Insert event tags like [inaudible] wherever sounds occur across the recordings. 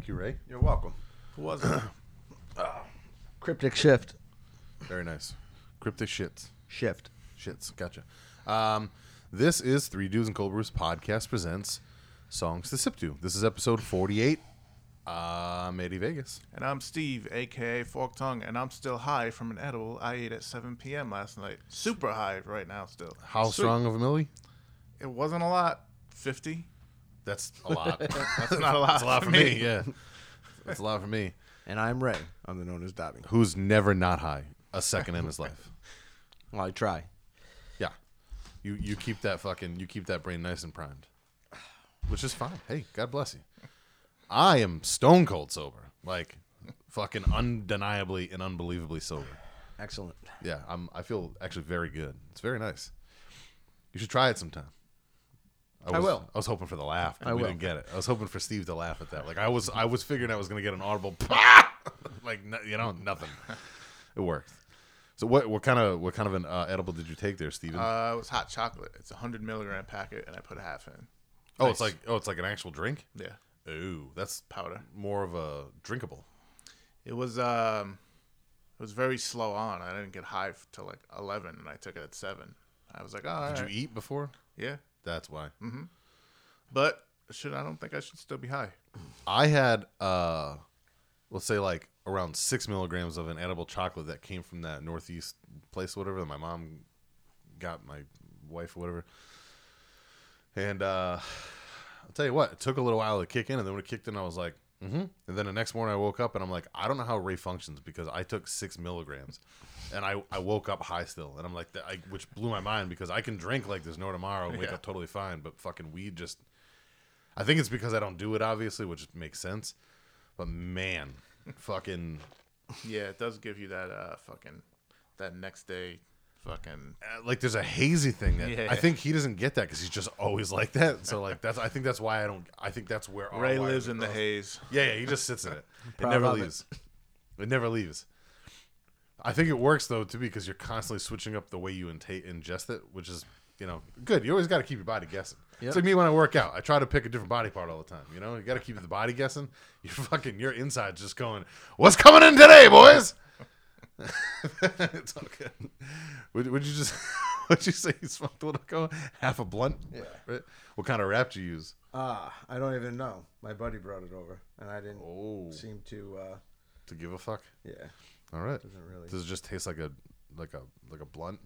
Thank you, Ray. You're welcome. Who was it? [clears throat] Cryptic shift. Very nice. Cryptic shits. Shift. Shits. Gotcha. Um, this is Three Dudes and Cold Brews podcast presents songs to sip to. This is episode forty-eight. Uh, I'm Eddie Vegas. and I'm Steve, aka Fork Tongue, and I'm still high from an edible I ate at 7 p.m. last night. Super high right now, still. How Sweet. strong of a millie? It wasn't a lot. 50. That's a [laughs] lot. That's not a lot. That's a lot for me. Yeah, that's a lot for me. And I'm Ray. I'm the known as Dobby. Who's never not high a second in his life. [laughs] Well, I try. Yeah, you you keep that fucking you keep that brain nice and primed, which is fine. Hey, God bless you. I am stone cold sober, like fucking undeniably and unbelievably sober. Excellent. Yeah, I'm. I feel actually very good. It's very nice. You should try it sometime. I was, will. I was hoping for the laugh, but I we will. didn't get it. I was hoping for Steve to laugh at that. Like I was, I was figuring I was going to get an audible, [laughs] like no- you know, nothing. [laughs] It worked. So what, what kind of, what kind of an uh, edible did you take there, Steven? Uh, it was hot chocolate. It's a 100 milligram packet, and I put a half in. oh, it's like, oh, it's like an actual drink. Yeah, Ooh, that's powder. more of a drinkable. It was um, it was very slow on. I didn't get high till like 11, and I took it at 7. I was like, oh, all Did right. you eat before? Yeah, That's why. Mm-hmm. but should I don't think I should still be high. I had uh let's say like around six milligrams of an edible chocolate that came from that northeast place, whatever that my mom got my wife or whatever. And uh I'll tell you what, it took a little while to kick in, and then when it kicked in, I was like, mm-hmm. And then the next morning, I woke up and I'm like, I don't know how Ray functions because I took six milligrams, and I, I woke up high still, and I'm like, I, which blew my mind because I can drink like there's no tomorrow and wake Yeah. up totally fine, but fucking weed just I think it's because I don't do it, obviously, which makes sense. But man, fucking, [laughs] Yeah, it does give you that uh fucking that next day fucking uh, like, there's a hazy thing that Yeah. I think he doesn't get that because he's just always like that. So like that's I think that's why I don't. I think that's where Ray lives in the haze. Yeah, yeah, he just sits in it. [laughs] It never of it. leaves. It. never leaves. I think it works though too because you're constantly switching up the way you inte- ingest it, which is you know good. You always got to keep your body guessing. Yep. It's like me when I work out. I try to pick a different body part all the time. You know, you got to keep the body guessing. You're fucking your insides just going, "What's coming in today, boys?" [laughs] it's all good. Would, would you just? [laughs] Would you say you smoked what go half a blunt? Yeah. Right? What kind of wrap do you use? Ah, I don't even know. My buddy brought it over, and I didn't Oh, seem to. uh to give a fuck. Yeah, All right. doesn't really. Does it just taste like a like a like a blunt?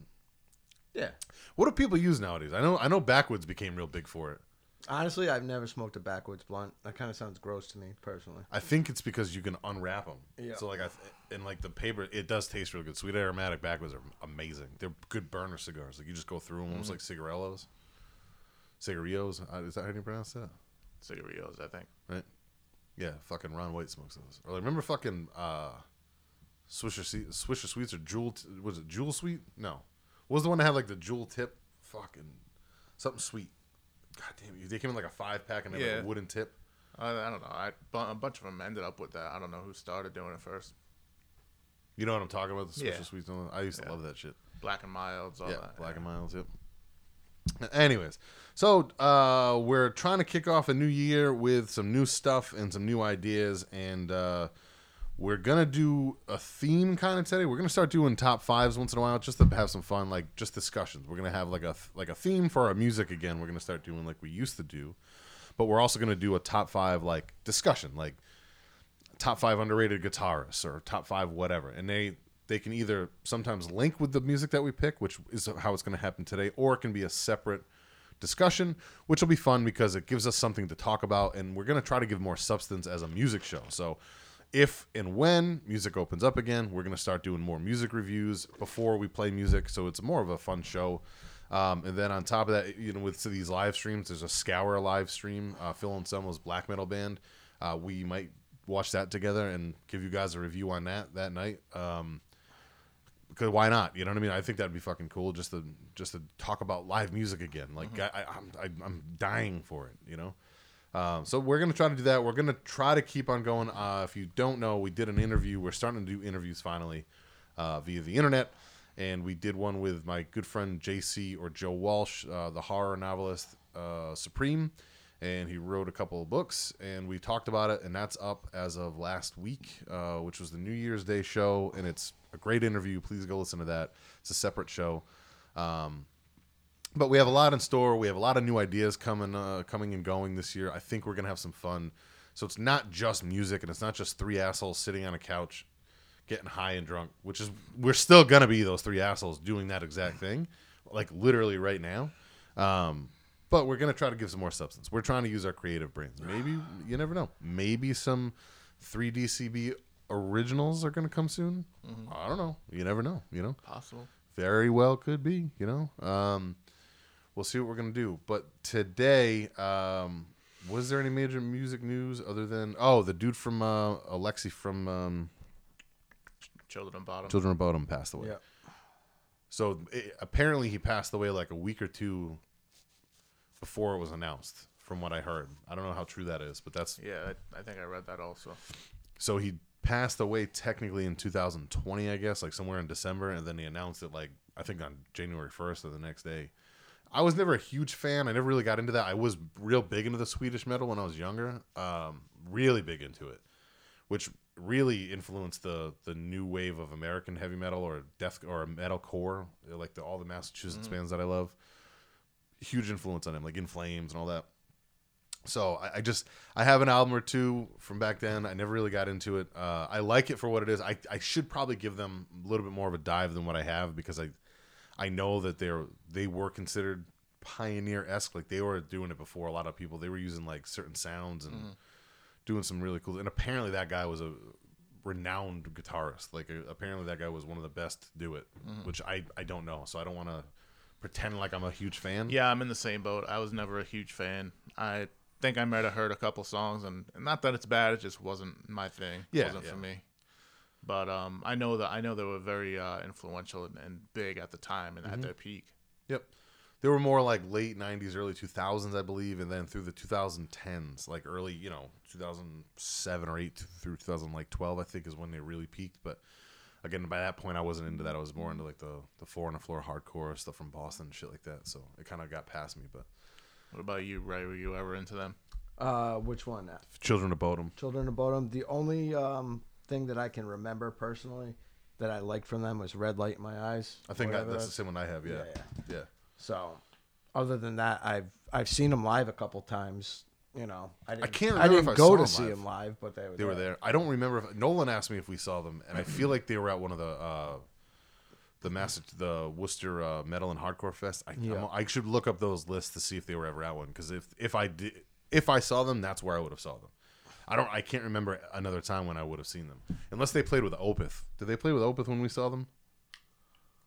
Yeah. What do people use nowadays? I know I know backwoods became real big for it. Honestly, I've never smoked a backwoods blunt. That kind of sounds gross to me personally. I think it's because you can unwrap them. Yeah. So like I th- and like the paper, it does taste really good. Sweet aromatic backwoods are amazing. They're good burner cigars. Like you just go through them almost like cigarillos, cigarillos. Uh, is that how you pronounce that? Cigarillos, I think. Right? Yeah. Fucking Ron White smokes those. Or like, remember fucking uh, Swisher Se- Swisher Sweets or Jewel? T- was it Jewel Sweet? No. What was the one that had like the jewel tip? Fucking something sweet. God damn it! They came in like a five pack and they had like a wooden tip. I, I don't know. I a bunch of them ended up with that. I don't know who started doing it first. You know what I'm talking about? The special Yeah. Sweets. and all that? I used to Yeah. love that shit. Black and milds, all yeah, that. Black and Miles. Yep. Anyways, so uh, we're trying to kick off a new year with some new stuff and some new ideas, and uh, we're gonna do a theme kind of today. We're gonna start doing top fives once in a while, just to have some fun, like just discussions. We're gonna have like a like a theme for our music again. We're gonna start doing like we used to do, but we're also gonna do a top five like discussion, like top five underrated guitarists or top five whatever and they they can either sometimes link with the music that we pick which is how it's to happen today or it can be a separate discussion which will be fun because it gives us something to talk about and we're going to try to give more substance as a music show so if and when music opens up again we're going to start doing more music reviews before we play music so it's more of a fun show um, and then on top of that you know with these live streams there's a scour live stream uh, Phil Anselmo's black metal band uh, we might watch that together and give you guys a review on that that night. Um, because why not? You know what I mean? I think that'd be fucking cool just to just to talk about live music again. Like I, I, I'm I, I'm dying for it. You know. Um, so we're gonna try to do that. We're gonna try to keep on going. Uh, if you don't know, we did an interview. We're starting to do interviews finally uh, via the internet, and we did one with my good friend JC or Joe Walsh, uh, the horror novelist uh, Supreme, and he wrote a couple of books, and we talked about it, and that's up as of last week, uh, which was the New Year's Day show, and it's a great interview. Please go listen to that. It's a separate show. Um, but we have a lot in store. We have a lot of new ideas coming, uh, coming and going this year. I think we're gonna have some fun. So it's not just music, and it's not just three assholes sitting on a couch, getting high and drunk. Which is we're still gonna be those three assholes doing that exact thing, like literally right now. Um, but we're gonna try to give some more substance. We're trying to use our creative brains. Maybe you never know. Maybe some 3DCB originals are gonna come soon. I don't know. You never know. You know Possible. very well could be you know um we'll see what we're gonna do but today um was there any major music news other than oh the dude from uh alexi from um Children of Bodom. children of bodom passed away Yeah. so it, apparently he passed away like a week or two before it was announced from what i heard i don't know how true that is but that's Yeah, I, I think I read that also. so he passed away technically in 2020 i guess like somewhere in december and then he announced it like i think on january 1st or the next day i was never a huge fan i never really got into that i was real big into the swedish metal when i was younger um, really big into it which really influenced the the new wave of american heavy metal or death or metal core like the, all the massachusetts bands that i love huge influence on him like in flames and all that so I, I just I have an album or two from back then. I never really got into it. Uh, I like it for what it is. I, I should probably give them a little bit more of a dive than what I have because I I know that they're they were considered pioneer esque. Like they were doing it before a lot of people. They were using like certain sounds and doing some really cool. And apparently that guy was a renowned guitarist. Like uh, apparently that guy was one of the best to do it, which I I don't know. So I don't want to pretend like I'm a huge fan. Yeah, I'm in the same boat. I was never a huge fan. I think I might have heard a couple songs, and, and not that it's bad. It just wasn't my thing. Yeah, wasn't yeah. for me. But um, I know that I know they were very uh, influential and, and big at the time Mm-hmm. and at their peak. Yep. They were more like late 90s, early 2000s, I believe, and then through the 2010s, like early, you know, 2007 or 8 through 2012, I think is when they really peaked. But again, by that point, I wasn't into that. I was more into like the, the four on the floor hardcore stuff from Boston shit like that. So it kind of got past me. But What about you, Ray? Were you ever into them? Uh, which one? Children of Bodom. Children of Bodom. The only um thing that I can remember personally that I liked from them was Red Light in My Eyes. I think I, that's the same one I have. Yeah. Yeah, Yeah. So, other than that, I've I've seen them live a couple times. You know, I, didn't, can't I didn't if I go to see them live, but they were They were there. I don't remember if Nolan asked me if we saw them, and I feel like they were at one of the uh, the Massa the Worcester uh, Metal and Hardcore Fest. I, Yeah. I should look up those lists to see if they were ever at one. Because if if I did if I saw them, that's where I would have saw them. I don't. I can't remember another time when I would have seen them, unless they played with Opeth. Did they play with Opeth when we saw them?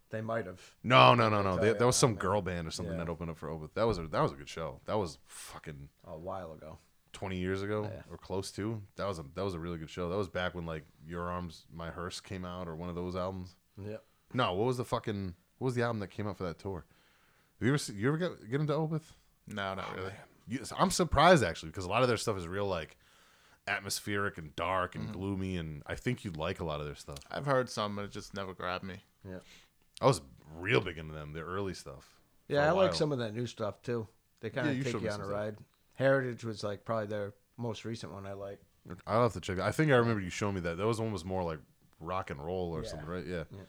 They might have. No, no, no, no. They, that was some girl band or something Yeah. that opened up for Opeth. That was a that was a good show. That was fucking A while ago. 20 years ago Yeah. or close to. That was a that was a really good show. That was back when like Your Arms My Hearse came out or one of those albums. Yep. No, what was the fucking what was the album that came out for that tour? Have you ever see, you ever get, get into Opeth? No, not oh, really. You, I'm surprised actually because a lot of their stuff is real like atmospheric and dark and mm. gloomy and I think you'd like a lot of their stuff. I've heard some, but it just never grabbed me. Yeah. I was real big into them, their early stuff. for Yeah, a I like some of that new stuff too. They kind of you take showed you on a some stuff. ride. Heritage was like probably their most recent one I like. I'll have to check. that. I think I remember you showing me that. That was one was more like rock and roll or Yeah. something, right? Yeah. Yeah.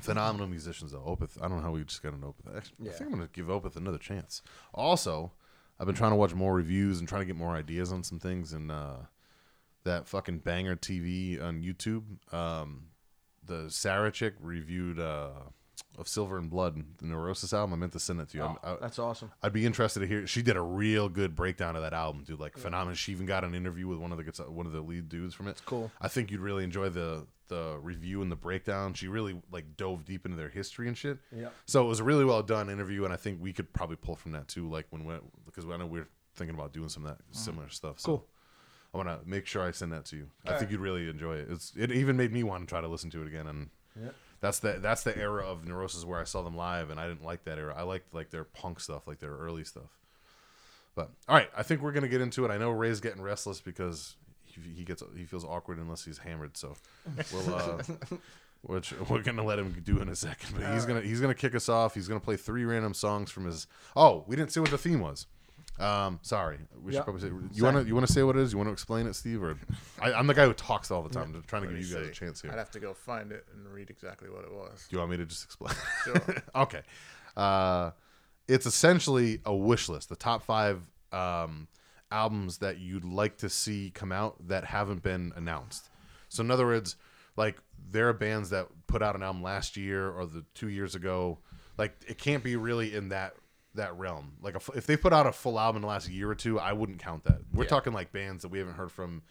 Phenomenal musicians though. Opeth. I don't know how we just got an Opeth. Actually, I Yeah. think I'm gonna give Opeth another chance. Also, I've been trying to watch more reviews and trying to get more ideas on some things. And uh, that fucking banger TV on YouTube, um, the Sarah chick reviewed uh, of Silver in Blood, the Neurosis album. I meant to send it to you. Oh, I, that's awesome. I'd be interested to hear. She did a real good breakdown of that album, dude. Like phenomenal. She even got an interview with one of the one of the lead dudes from it. It's cool. I think you'd really enjoy the the review and the breakdown. She really like dove deep into their history and shit. Yeah. So it was a really well done interview, and I think we could probably pull from that too. Like when we because I know we're thinking about doing some of that similar stuff. So Mm-hmm. Cool. I want to make sure I send that to you. I think right. you'd really enjoy it. It's it even made me want to try to listen to it again and. Yep. That's the that's the era of Neurosis where I saw them live, and I didn't like that era. I liked like their punk stuff, like their early stuff. But all right, I think we're gonna get into it. I know Ray's getting restless because he, he gets he feels awkward unless he's hammered. So we'll uh, [laughs] which we're gonna let him do in a second. But he's gonna he's gonna kick us off. He's gonna play three random songs from his. Oh, we didn't see what the theme was. Um, sorry, we should Yeah. probably say. You want to you want to say what it is? You want to explain it, Steve? Or [laughs] I, I'm the guy who talks all the time. I'm trying to Let give me you guys a chance here. I'd have to go find it and read exactly what it was. Do you want me to just explain? Sure. [laughs] okay. Uh, it's essentially a wish list, the top five um, albums that you'd like to see come out that haven't been announced. So, in other words, like there are bands that put out an album last year or the two years ago. Like it can't be really in that that realm. Like a if they put out a full album in the last year or two, I wouldn't count that. We're Yeah. talking like bands that we haven't heard from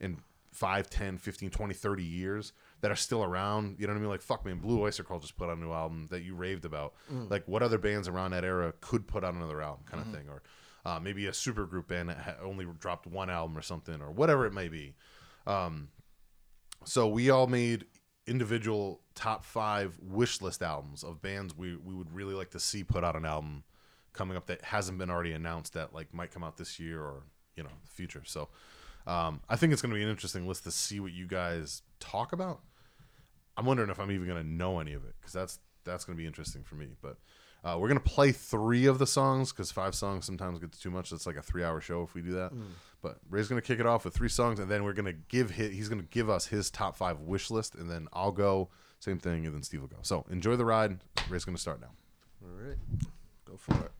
in 5, 10, 15, 20, 30 years that are still around. You know what I mean? Like, fuck, man, Blue Oyster Cult just put out a new album that you raved about. Like, what other bands around that era could put out another album, kind of thing? Or uh, maybe a supergroup band that ha- only dropped one album or something, or whatever it may be. Um, so we all made individual top five wish list albums of bands we, we would really like to see put out an album coming up that hasn't been already announced that like might come out this year or you know the future. So um, I think it's going to be an interesting list to see what you guys talk about. I'm wondering if I'm even going to know any of it because that's that's going to be interesting for me. But uh, we're going to play three of the songs because five songs sometimes gets too much. It's like a three hour show if we do that. But Ray's going to kick it off with three songs, and then we're going to give his, he's going to give us his top five wish list, and then I'll go same thing, and then Steve will go. So enjoy the ride. Ray's going to start now. All right. Go for it.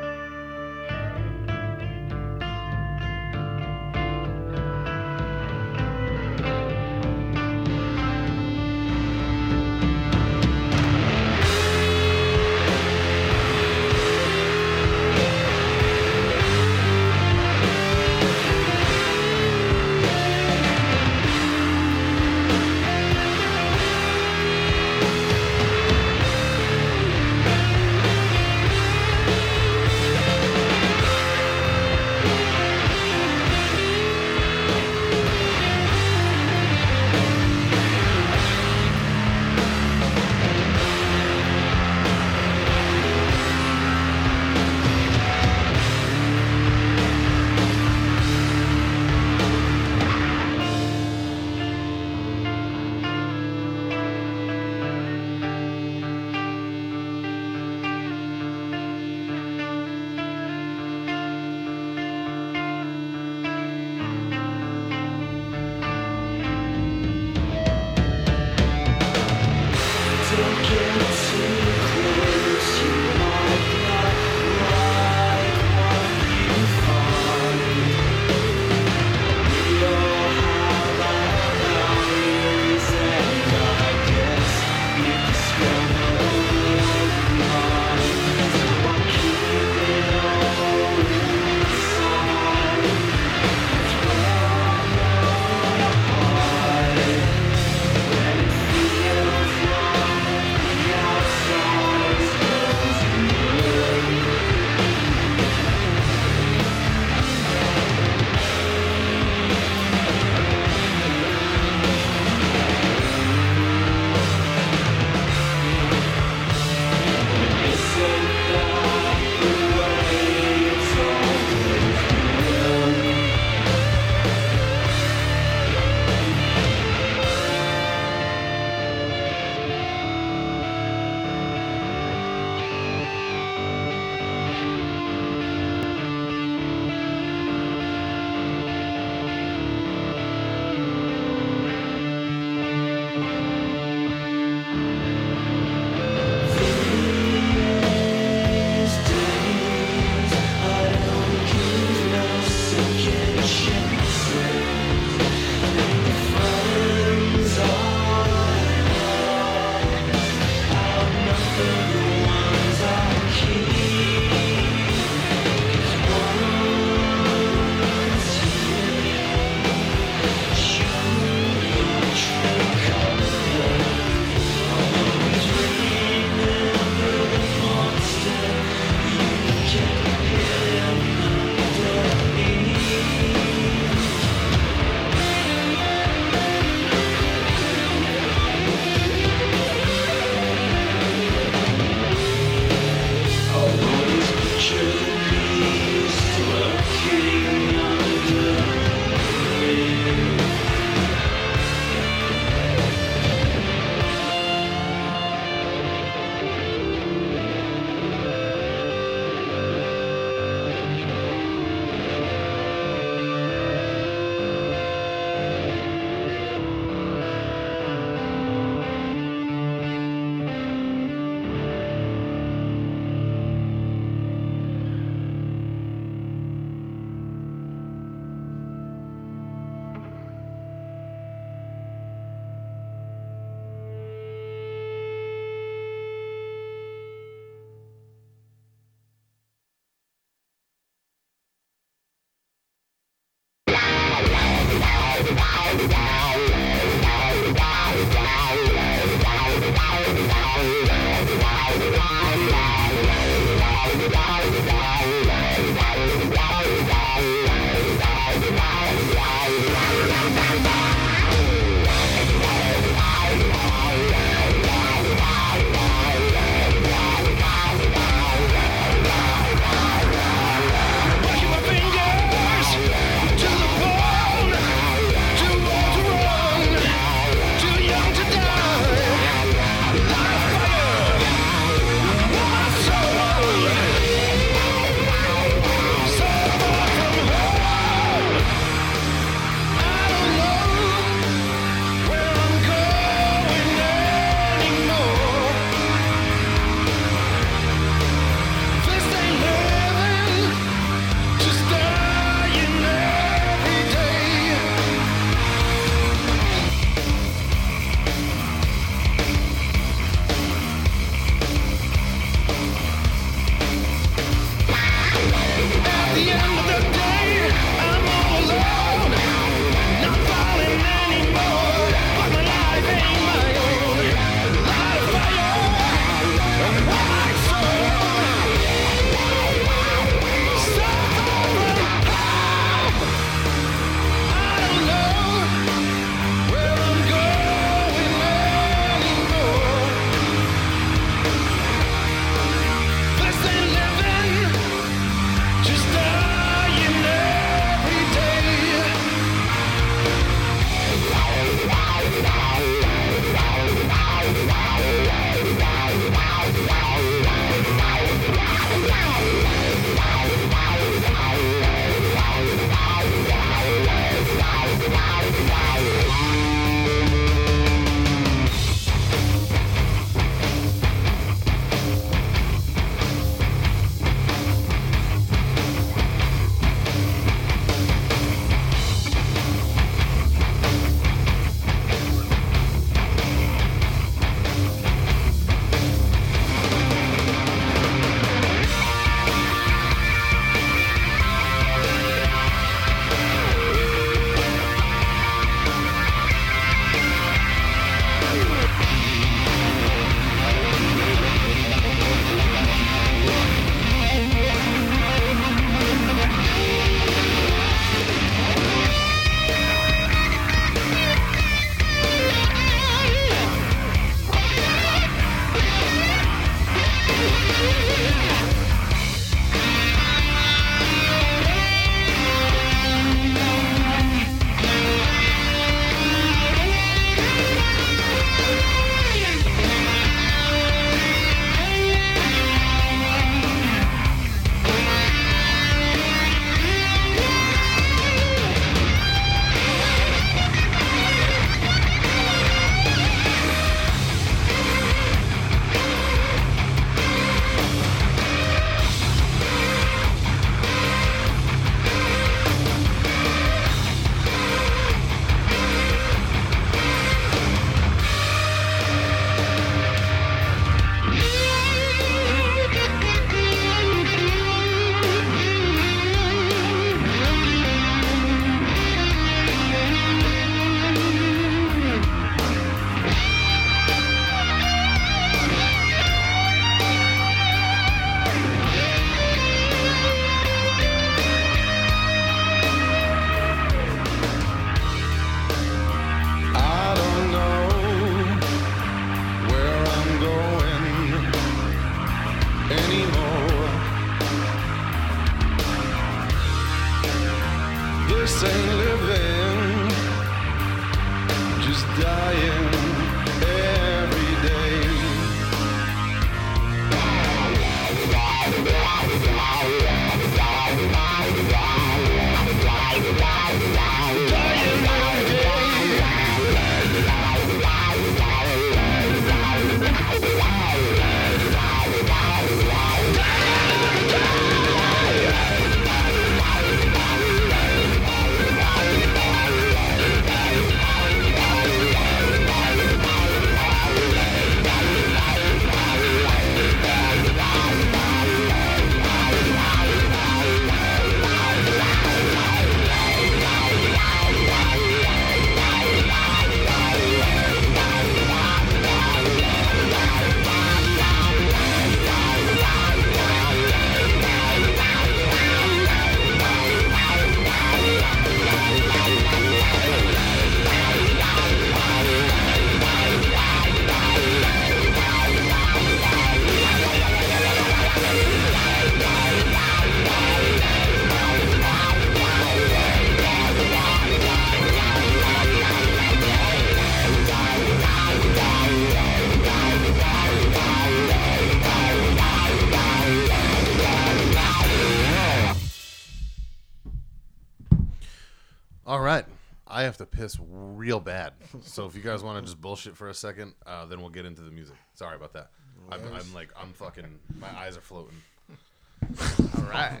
So if you guys want to just bullshit for a second, uh, then we'll get into the music. Sorry about that. I'm, I'm like, I'm fucking, my eyes are floating. [laughs] All right.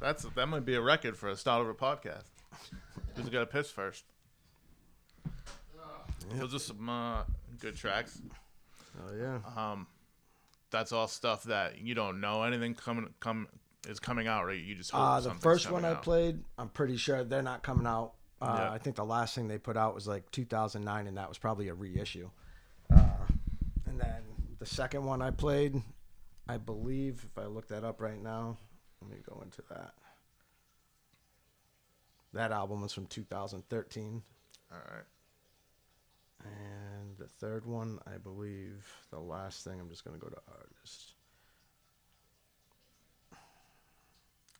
That's that might be a record for a start of a podcast. Who's got to piss first? Those are some uh, good tracks. Oh yeah. Um, that's all stuff that you don't know anything coming come is coming out, right? You just hope Uh, the something's first one coming I out. played, I'm pretty sure they're not coming out. Uh, Yeah. I think the last thing they put out was like 2009, and that was probably a reissue. Uh, and then the second one I played, I believe, if I look that up right now, let me go into that. That album was from 2013. All right. And the third one, I believe, the last thing, I'm just going to go to artist.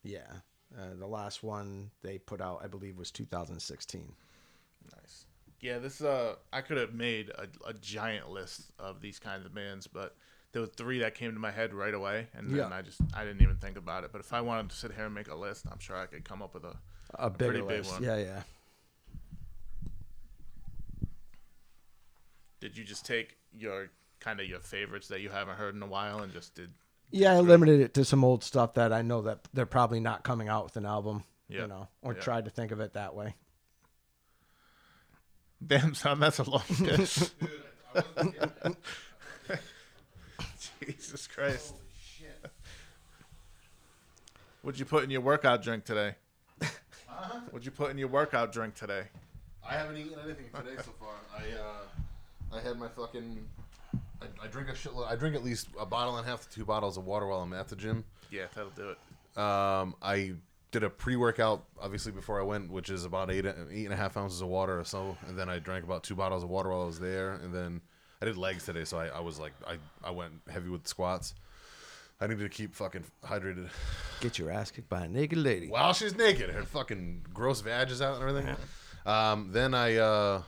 Yeah. Uh, the last one they put out, I believe, was 2016. Nice. Yeah, this uh, I could have made a, a giant list of these kinds of bands, but there were three that came to my head right away, and then Yeah. I just I didn't even think about it. But if I wanted to sit here and make a list, I'm sure I could come up with a. A, bigger pretty big list. one. Yeah, yeah. Did you just take your kind of your favorites that you haven't heard in a while and just did? Yeah, I limited it to some old stuff that I know that they're probably not coming out with an album. Yeah. You know, or Yeah. tried to think of it that way. Damn, son, that's a long [laughs] piss. Jesus Christ. Holy shit. What'd you put in your workout drink today? What'd you put in your workout drink today? I haven't eaten anything today so far. I uh, I had my fucking. I, I drink a shitload. I drink at least a bottle and a half to two bottles of water while I'm at the gym. Yeah, that'll do it. Um, I did a pre-workout obviously before I went, which is about eight eight and a half ounces of water or so, and then I drank about two bottles of water while I was there, and then I did legs today, so I, I was like I, I went heavy with squats. I needed to keep fucking hydrated. Get your ass kicked by a naked lady. While she's naked, her fucking gross vag is out and everything. Um, then I uh,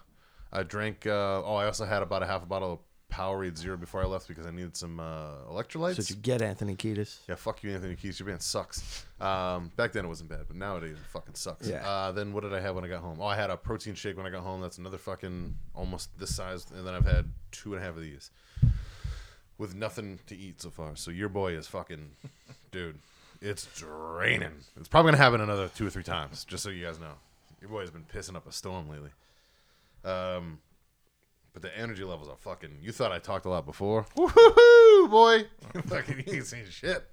I drank. Uh, oh, I also had about a half a bottle of Powerade Zero before I left because I needed some uh, electrolytes. So you get Anthony Kiedis. Yeah, fuck you, Anthony Keys. Your band sucks. Um, back then it wasn't bad, but nowadays it fucking sucks. Yeah. Uh, then what did I have when I got home? Oh, I had a protein shake when I got home. That's another fucking almost this size, and then I've had two and a half of these with nothing to eat so far. So your boy is fucking, [laughs] dude. It's draining. It's probably gonna happen another two or three times, just so you guys know. Your boy's been pissing up a storm lately. Um, but the energy levels are fucking. You thought I talked a lot before? [laughs] Woohoo, boy! [laughs] fucking, you ain't seen shit.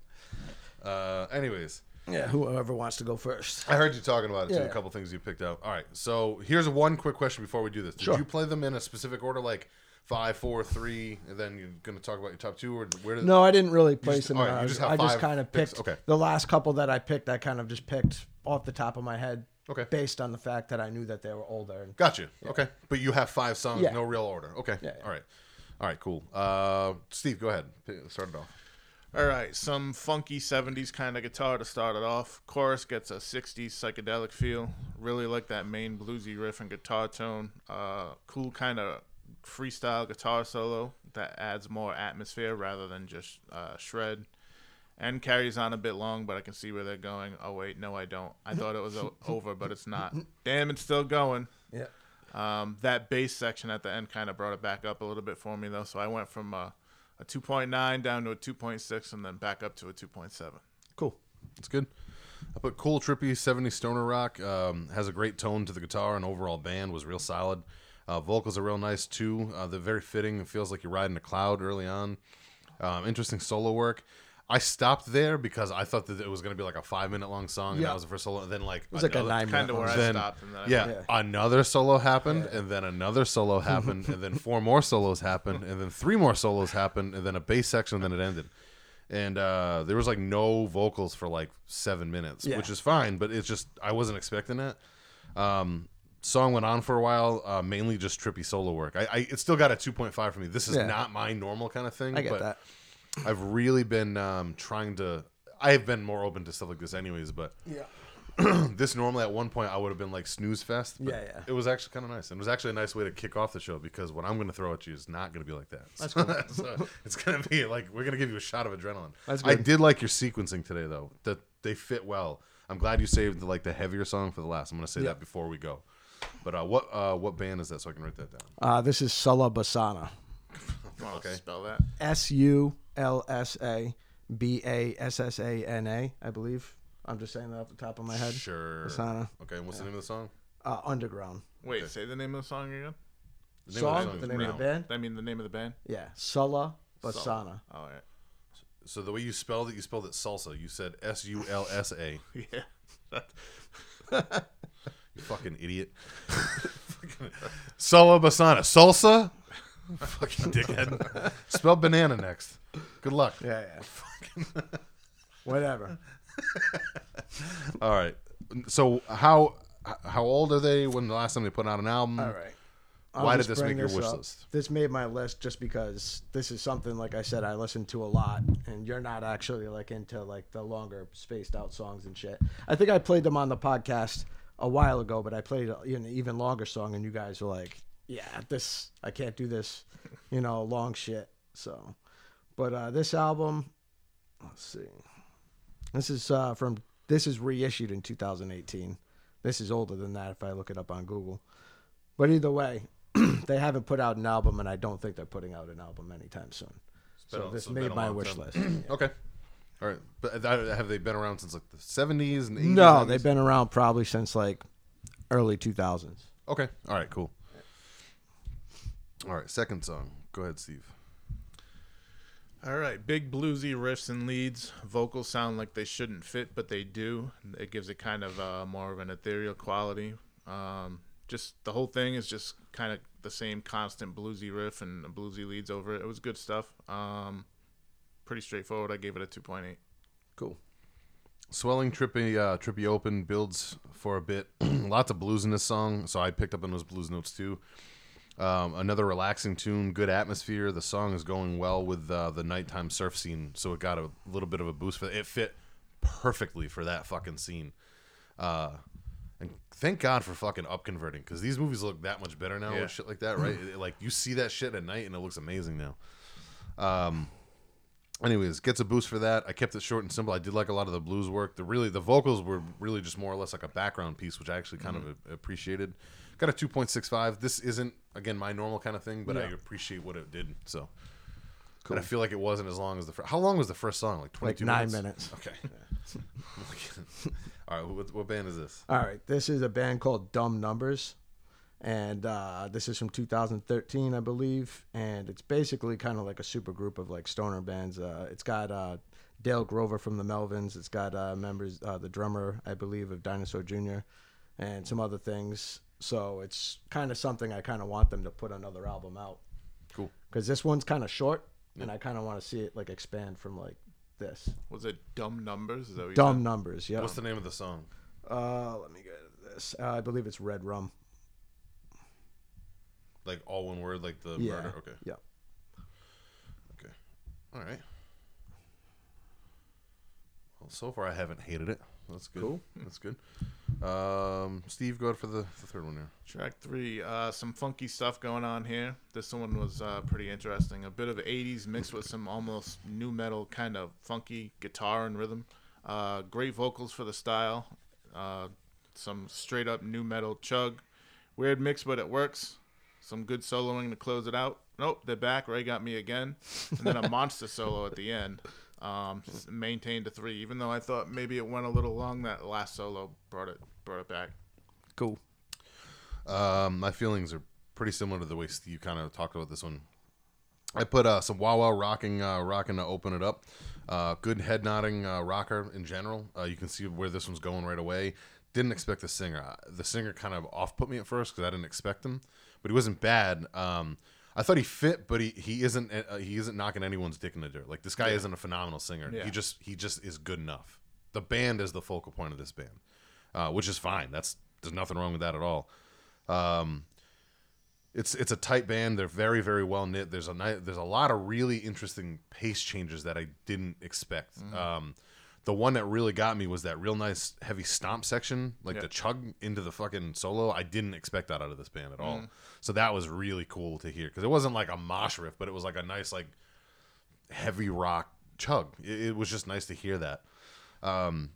Uh, anyways, Yeah, whoever wants to go first. I heard you talking about it too. Yeah. A couple things you picked out. All right, so here's one quick question before we do this. Did Sure. you play them in a specific order, like five, four, three, and then you're gonna talk about your top two, or where did? No, I didn't really place just- them. right, you ours. just have I just kind of picked Okay. the last couple that I picked. I kind of just picked off the top of my head, Okay. based on the fact that I knew that they were older. And Got you. Okay, but you have five songs, Yeah. no real order. Okay. Yeah, yeah. All right. All right. Cool. Uh, Steve, go ahead. P- Start it off. All right, some funky 70s kind of guitar to start it off. Chorus gets a 60s psychedelic feel. Really like that main bluesy riff and guitar tone. Uh, cool kind of freestyle guitar solo that adds more atmosphere rather than just uh, shred. And carries on a bit long, but I can see where they're going. Oh, wait, no, I don't. I thought it was o- [laughs] over, but it's not. Damn, it's still going. Yeah. Um, that bass section at the end kind of brought it back up a little bit for me, though. So I went from a, a 2.9 down to a 2.6 and then back up to a 2.7. Cool. It's good. I put cool, trippy, 70s stoner rock. Um, has a great tone to the guitar, and overall band was real solid. Uh, vocals are real nice too. Uh, they're very fitting. It feels like you're riding a cloud early on. Um, interesting solo work. I stopped there because I thought that it was going to be like a five minute long song, and Yeah. that was the first solo. And then like it was like a nine Kind of where I Then- stopped. And then I yeah, went, Yeah. another solo happened, and then another solo [laughs] happened, and then four more solos happened, and then three more solos happened, and then a bass section, and then it ended. And uh, there was like no vocals for like seven minutes, Yeah. which is fine, but it's just I wasn't expecting that. Um, song went on for a while, uh, mainly just trippy solo work. I, I it still got a two point five for me. This is Yeah. not my normal kind of thing. I get but that. I've really been um, trying to. I've been more open to stuff like this, anyways. But Yeah. [clears throat] this normally at one point I would have been like snooze fest. But Yeah, yeah. It was actually kind of nice, and it was actually a nice way to kick off the show because what I'm going to throw at you is not going to be like that. That's [laughs] cool. so it's going to be like we're going to give you a shot of adrenaline. That's I did like your sequencing today, though. That they fit well. I'm glad you saved like the heavier song for the last. I'm going to say Yeah. that before we go. But uh, what uh, what band is that so I can write that down? Uh, this is Sula Bassana. You [laughs] want Okay. spell that? S U L S A B A S S A N A, I believe. I'm just saying that off the top of my head. Sure. Bassana. Okay. and What's the name of the song? Uh, underground. Wait, say the name of the song again. The name Song? of the song The is name of the band? I mean, the name of the band? Yeah. Sula Bassana. All right. So the way you spelled it, you spelled it salsa. You said S U L S A. [laughs] Yeah. [laughs] You fucking idiot. [laughs] Solo Bassana. Salsa? Fucking [laughs] dickhead. [laughs] Spell banana next. Good luck. Yeah, yeah. [laughs] Whatever. All right. So how how old are they when the last time they put out an album? All right. Why did just this bring make your wish up. list? This made my list just because this is something, like I said, I listen to a lot, and you're not actually like into like the longer spaced out songs and shit. I think I played them on the podcast a while ago, but I played an even longer song, and you guys were like, "Yeah, this I can't do this," you know, long shit. So, but uh, this album, let's see, this is uh, from this is reissued in 2018. This is older than that if I look it up on Google. But either way, [clears throat] they haven't put out an album, and I don't think they're putting out an album anytime soon. been So this so made my wish time. list. [clears throat] Okay. All right. But uh, have they been around since like the 70s and 80s? no, 90s? they've been around probably since like early 2000s. Okay. All right, cool. All right, second song. Go ahead, Steve. All right, big bluesy riffs and leads. Vocals sound like they shouldn't fit, but they do. It gives it kind of uh, more of an ethereal quality. Um, just the whole thing is just kind of the same constant bluesy riff and bluesy leads over it. It was good stuff. Um, pretty straightforward. I gave it a 2.8. Cool. Swelling trippy uh trippy open builds for a bit. [clears throat] Lots of blues in this song, so I picked up on those blues notes too. Um, another relaxing tune, good atmosphere. The song is going well with uh, the nighttime surf scene, so it got a little bit of a boost for it. Fit perfectly for that fucking scene. Uh, and thank God for fucking up converting because these movies look that much better now Yeah. with shit like that, right? [laughs] It- like you see that shit at night and it looks amazing now. Um, anyways, gets a boost for that. I kept it short and simple. I did like a lot of the blues work. The really the vocals were really just more or less like a background piece, which I actually kind of mm-hmm. appreciated. Got a two point six five. This isn't again my normal kind of thing, but I appreciate what it did. So. And I feel like it wasn't as long as the first. How long was the first song? Like twenty Like nine minutes. minutes. Okay. [laughs] [laughs] All right. What, what band is this? All right, this is a band called Dumb Numbers, and uh, this is from 2013, I believe. And it's basically kind of like a super group of like stoner bands. Uh, it's got uh, Dale Crover from the Melvins. It's got uh, members, uh, the drummer, I believe, of Dinosaur Jr. and some other things. So it's kind of something I kind of want them to put another album out Cool. because this one's kind of short, and I kind of want to see it like expand from like this. Was it Dumb Numbers? Is that what you Dumb said? Numbers, yeah. What's the name of the song? Uh, let me get this. Uh, I believe it's Red Rum. Like all one word, like the Yeah. murder. Okay. Yeah. Okay. All right. Well, so far I haven't hated it. That's good. Cool. That's good. Um, Steve, go for the, the third one here. Track three, uh, some funky stuff going on here. This one was uh, pretty interesting. A bit of 80s mixed with some almost nu metal kind of funky guitar and rhythm. Uh, great vocals for the style. Uh, some straight up nu metal chug. Weird mix, but it works. Some good soloing to close it out. Nope, they're back. Ray got me again. And then a [laughs] monster solo at the end. Um, maintained a three, even though I thought maybe it went a little long. That last solo brought it brought it back. Cool. Um, my feelings are pretty similar to the way Steve kind of talked about this one. I put uh, some wow wow rocking uh, rocking to open it up. Uh, good head nodding uh, rocker in general. Uh, you can see where this one's going right away. Didn't expect the singer. Uh, The singer kind of off put me at first because I didn't expect him, but he wasn't bad. Um, I thought he fit, but he, he isn't uh, he isn't knocking anyone's dick in the dirt. Like this guy isn't a phenomenal singer. Yeah. He just he just is good enough. The band is the focal point of this band, uh, which is fine. That's there's nothing wrong with that at all. Um, it's it's a tight band. They're very very well knit. There's a ni- there's a lot of really interesting pace changes that I didn't expect. Um, the one that really got me was that real nice heavy stomp section, like Yeah. the chug into the fucking solo. I didn't expect that out of this band at all. So that was really cool to hear because it wasn't like a mosh riff, but it was like a nice like heavy rock chug. It, it was just nice to hear that. Um,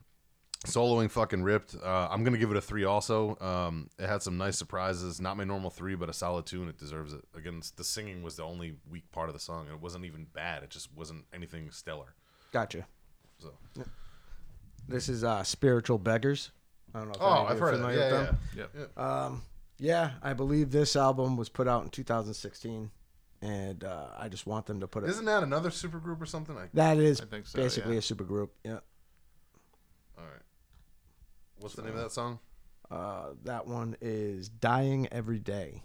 soloing fucking ripped. Uh, I'm gonna give it a three. Also, um, it had some nice surprises. Not my normal three, but a solid two, and it deserves it. Again, the singing was the only weak part of the song, and it wasn't even bad. It just wasn't anything stellar. Gotcha. So, This is uh, Spiritual Beggars. I don't know if oh, any of I've you are heard of that. familiar Yeah, with yeah. them. Yep. Um, yeah, I believe this album was put out in 2016, and uh, I just want them to put it. Isn't that another super group or something? I, that is I think so, basically yeah. a super group. Yeah. all right. What's the name of that song? Uh, that one is Dying Every Day.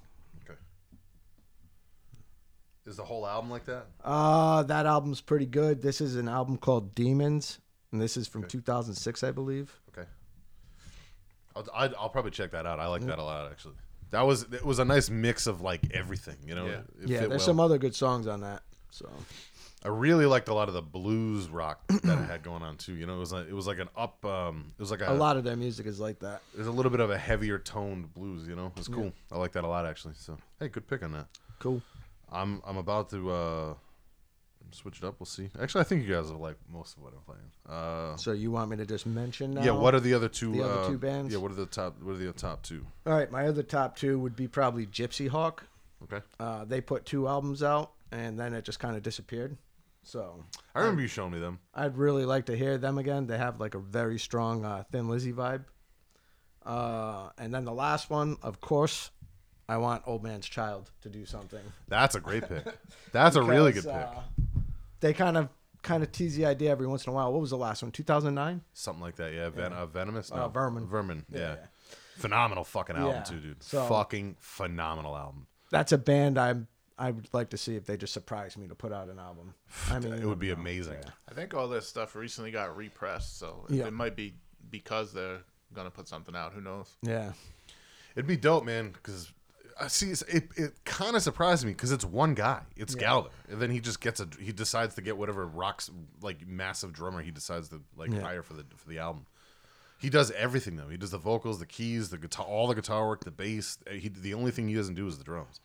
Okay. Is the whole album like that? Uh, that album's pretty good. This is an album called Demons, and this is from Okay. 2006, I believe. Okay. I'll, I'd, I'll probably check that out. I like that a lot, actually. That was it was a nice mix of like everything, you know. Yeah. It yeah, there's well. some other good songs on that. So I really liked a lot of the blues rock that it had going on too. You know, it was like it was like an up. Um, it was like a, a lot of their music is like that. There's a little bit of a heavier toned blues. You know, it's cool. I like that a lot actually. So hey, good pick on that. Cool. I'm I'm about to uh, switch it up. We'll see. Actually, I think you guys will like most of what I'm playing. Uh, So you want me to just mention now? yeah. What are the other two? the other uh, two bands? Yeah. What are the top? What are the top two? All right, my other top two would be probably Gypsyhawk. Okay. Uh, they put two albums out, and then it just kind of disappeared. So I remember you showing me them. I'd really like to hear them again. They have like a very strong uh, Thin Lizzy vibe. Uh, and then the last one, of course, I want Old Man's Child to do something. That's a great pick. That's a really good pick. uh, they kind of kind of tease the idea every once in a while. What was the last one? 2009. Something like that. Yeah. Ven- uh, venomous. Uh, Vermin. Vermin. Yeah. Yeah. Phenomenal fucking album Yeah. too, dude. So- fucking phenomenal album. That's a band I'm. I would like to see if they just surprise me to put out an album. [sighs] I mean, It would be know. amazing. Yeah. I think all this stuff recently got repressed, so Yeah. it might be because they're gonna put something out. Who knows? Yeah. It'd be dope, man. Because I see it. It kind of surprised me because it's one guy. It's Galder, and then he just gets a. He decides to get whatever rocks like massive drummer he decides to like Yeah. hire for the for the album. He does everything though. He does the vocals, the keys, the guitar, all the guitar work, the bass. Uh, He the only thing he doesn't do is the drums.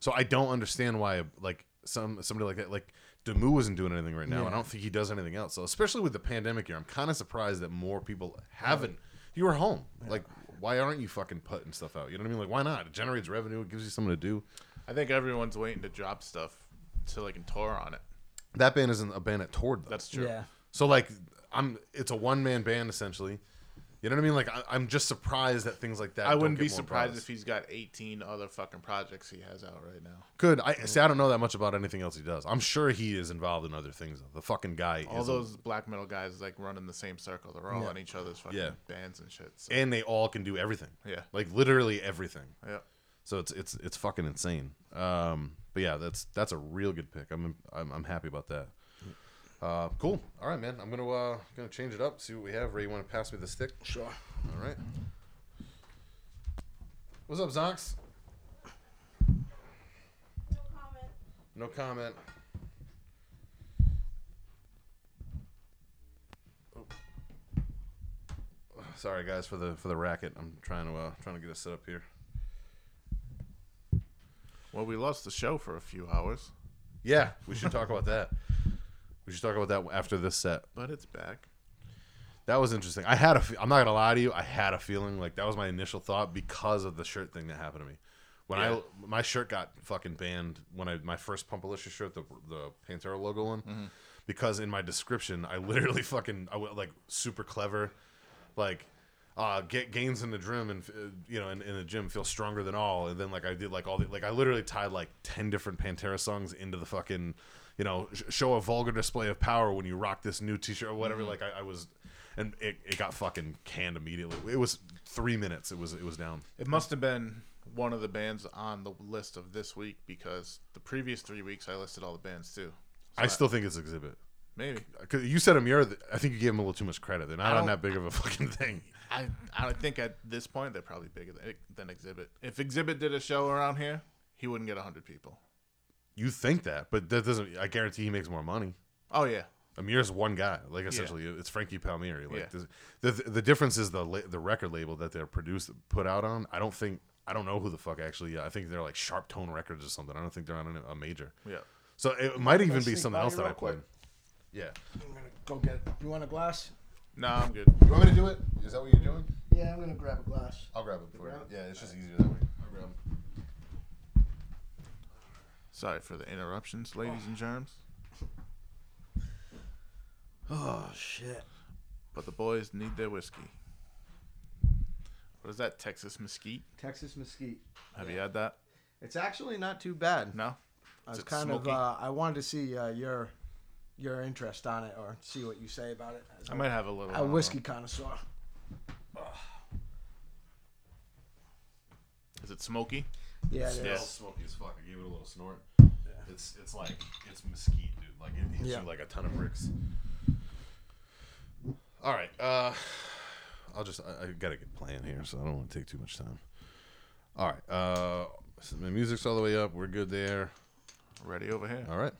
So I don't understand why like some somebody like that like Demu isn't doing anything right now. Yeah. I don't think he does anything else. So especially with the pandemic year, I'm kind of surprised that more people haven't. You were home. Like why aren't you fucking putting stuff out? You know what I mean? Like why not? It generates revenue. It gives you something to do. I think everyone's waiting to drop stuff so they can tour on it. That band isn't a band that toured though. That's true. Yeah. so like I'm. It's a one man band essentially. You know what I mean? Like I, I'm just surprised that things like that. I wouldn't be surprised if he's got 18 other fucking projects he has out right now. Good. I see? I don't know that much about anything else he does. I'm sure he is involved in other things. Though. The fucking guy All is a- those black metal guys like run in the same circle. They're all Yeah. in each other's fucking Yeah. bands and shit. So, and they all can do everything. Yeah. like literally everything. yeah. So it's it's it's fucking insane. Um, but yeah, that's that's a real good pick. I'm I'm, I'm happy about that. Uh, cool. All right, man. I'm gonna uh gonna change it up. See what we have. Ray, you want to pass me the stick? Sure. All right. What's up, Zonks? No comment. Oh, sorry guys for the for the racket. I'm trying to uh, trying to get us set up here. Well, we lost the show for a few hours, Yeah, we should talk about that. We should talk about that after this set. but it's back. That was interesting. I had a. fe- I'm not gonna lie to you. I had a feeling like that was my initial thought because of the shirt thing that happened to me. When Yeah. I my shirt got fucking banned when I my first Pumpalicious shirt, the the Pantera logo one, mm-hmm. because in my description I literally [laughs] fucking I went like super clever, like uh get gains in the gym and uh, you know in, in the gym feel stronger than all, and then like I did like all the like I literally tied like ten different Pantera songs into the fucking you know sh- show a vulgar display of power when you rock this new T-shirt or whatever. Like I, I was. And it, it got fucking canned immediately. It was three minutes. It was it was down. It must have been one of the bands on the list of this week because the previous three weeks I listed all the bands too. I still think it's exhibit. Maybe 'Cause you said Emmure. I think you gave him a little too much credit. They're not on that big of a fucking thing. I I think at this point they're probably bigger than, than Exhibit. If Exhibit did a show around here, he wouldn't get hundred people. You think that, but that doesn't. I guarantee he makes more money. Oh yeah, Emmure's one guy. Like essentially, it's Frankie Palmeri. Like Yeah. the, the the difference is the la- the record label that they're produced put out on. I don't think I don't know who the fuck actually. I think they're like SharpTone Records or something. I don't think they're on a, a major. yeah. So it might even be sneak something by else you that I real quick? played. Yeah. I'm gonna go get. You want a glass? No, I'm good. You want me to do it? Is that what you're doing? Yeah, I'm gonna grab a glass. I'll grab it for you. Yeah, it's just easier that way. I'll grab it. Sorry for the interruptions, ladies and germs. [sighs] Oh shit. But the boys need their whiskey. What is that? Texas Mesquite? Texas mesquite. Have you had that? It's actually not too bad. No. I was kind smoky? of. Uh, I wanted to see uh, your your interest on it or see what you say about it. As I might have a little. a whiskey connoisseur. Is it smoky? Yeah, it is. smells smoky as fuck. I gave it a little snort. It's it's like it's mesquite, dude. Like it hits Yeah. you like a ton of bricks. All right, uh, I'll just I, I gotta get playing here, so I don't want to take too much time. All right, uh, so the music's all the way up. We're good there. Ready over here. All right.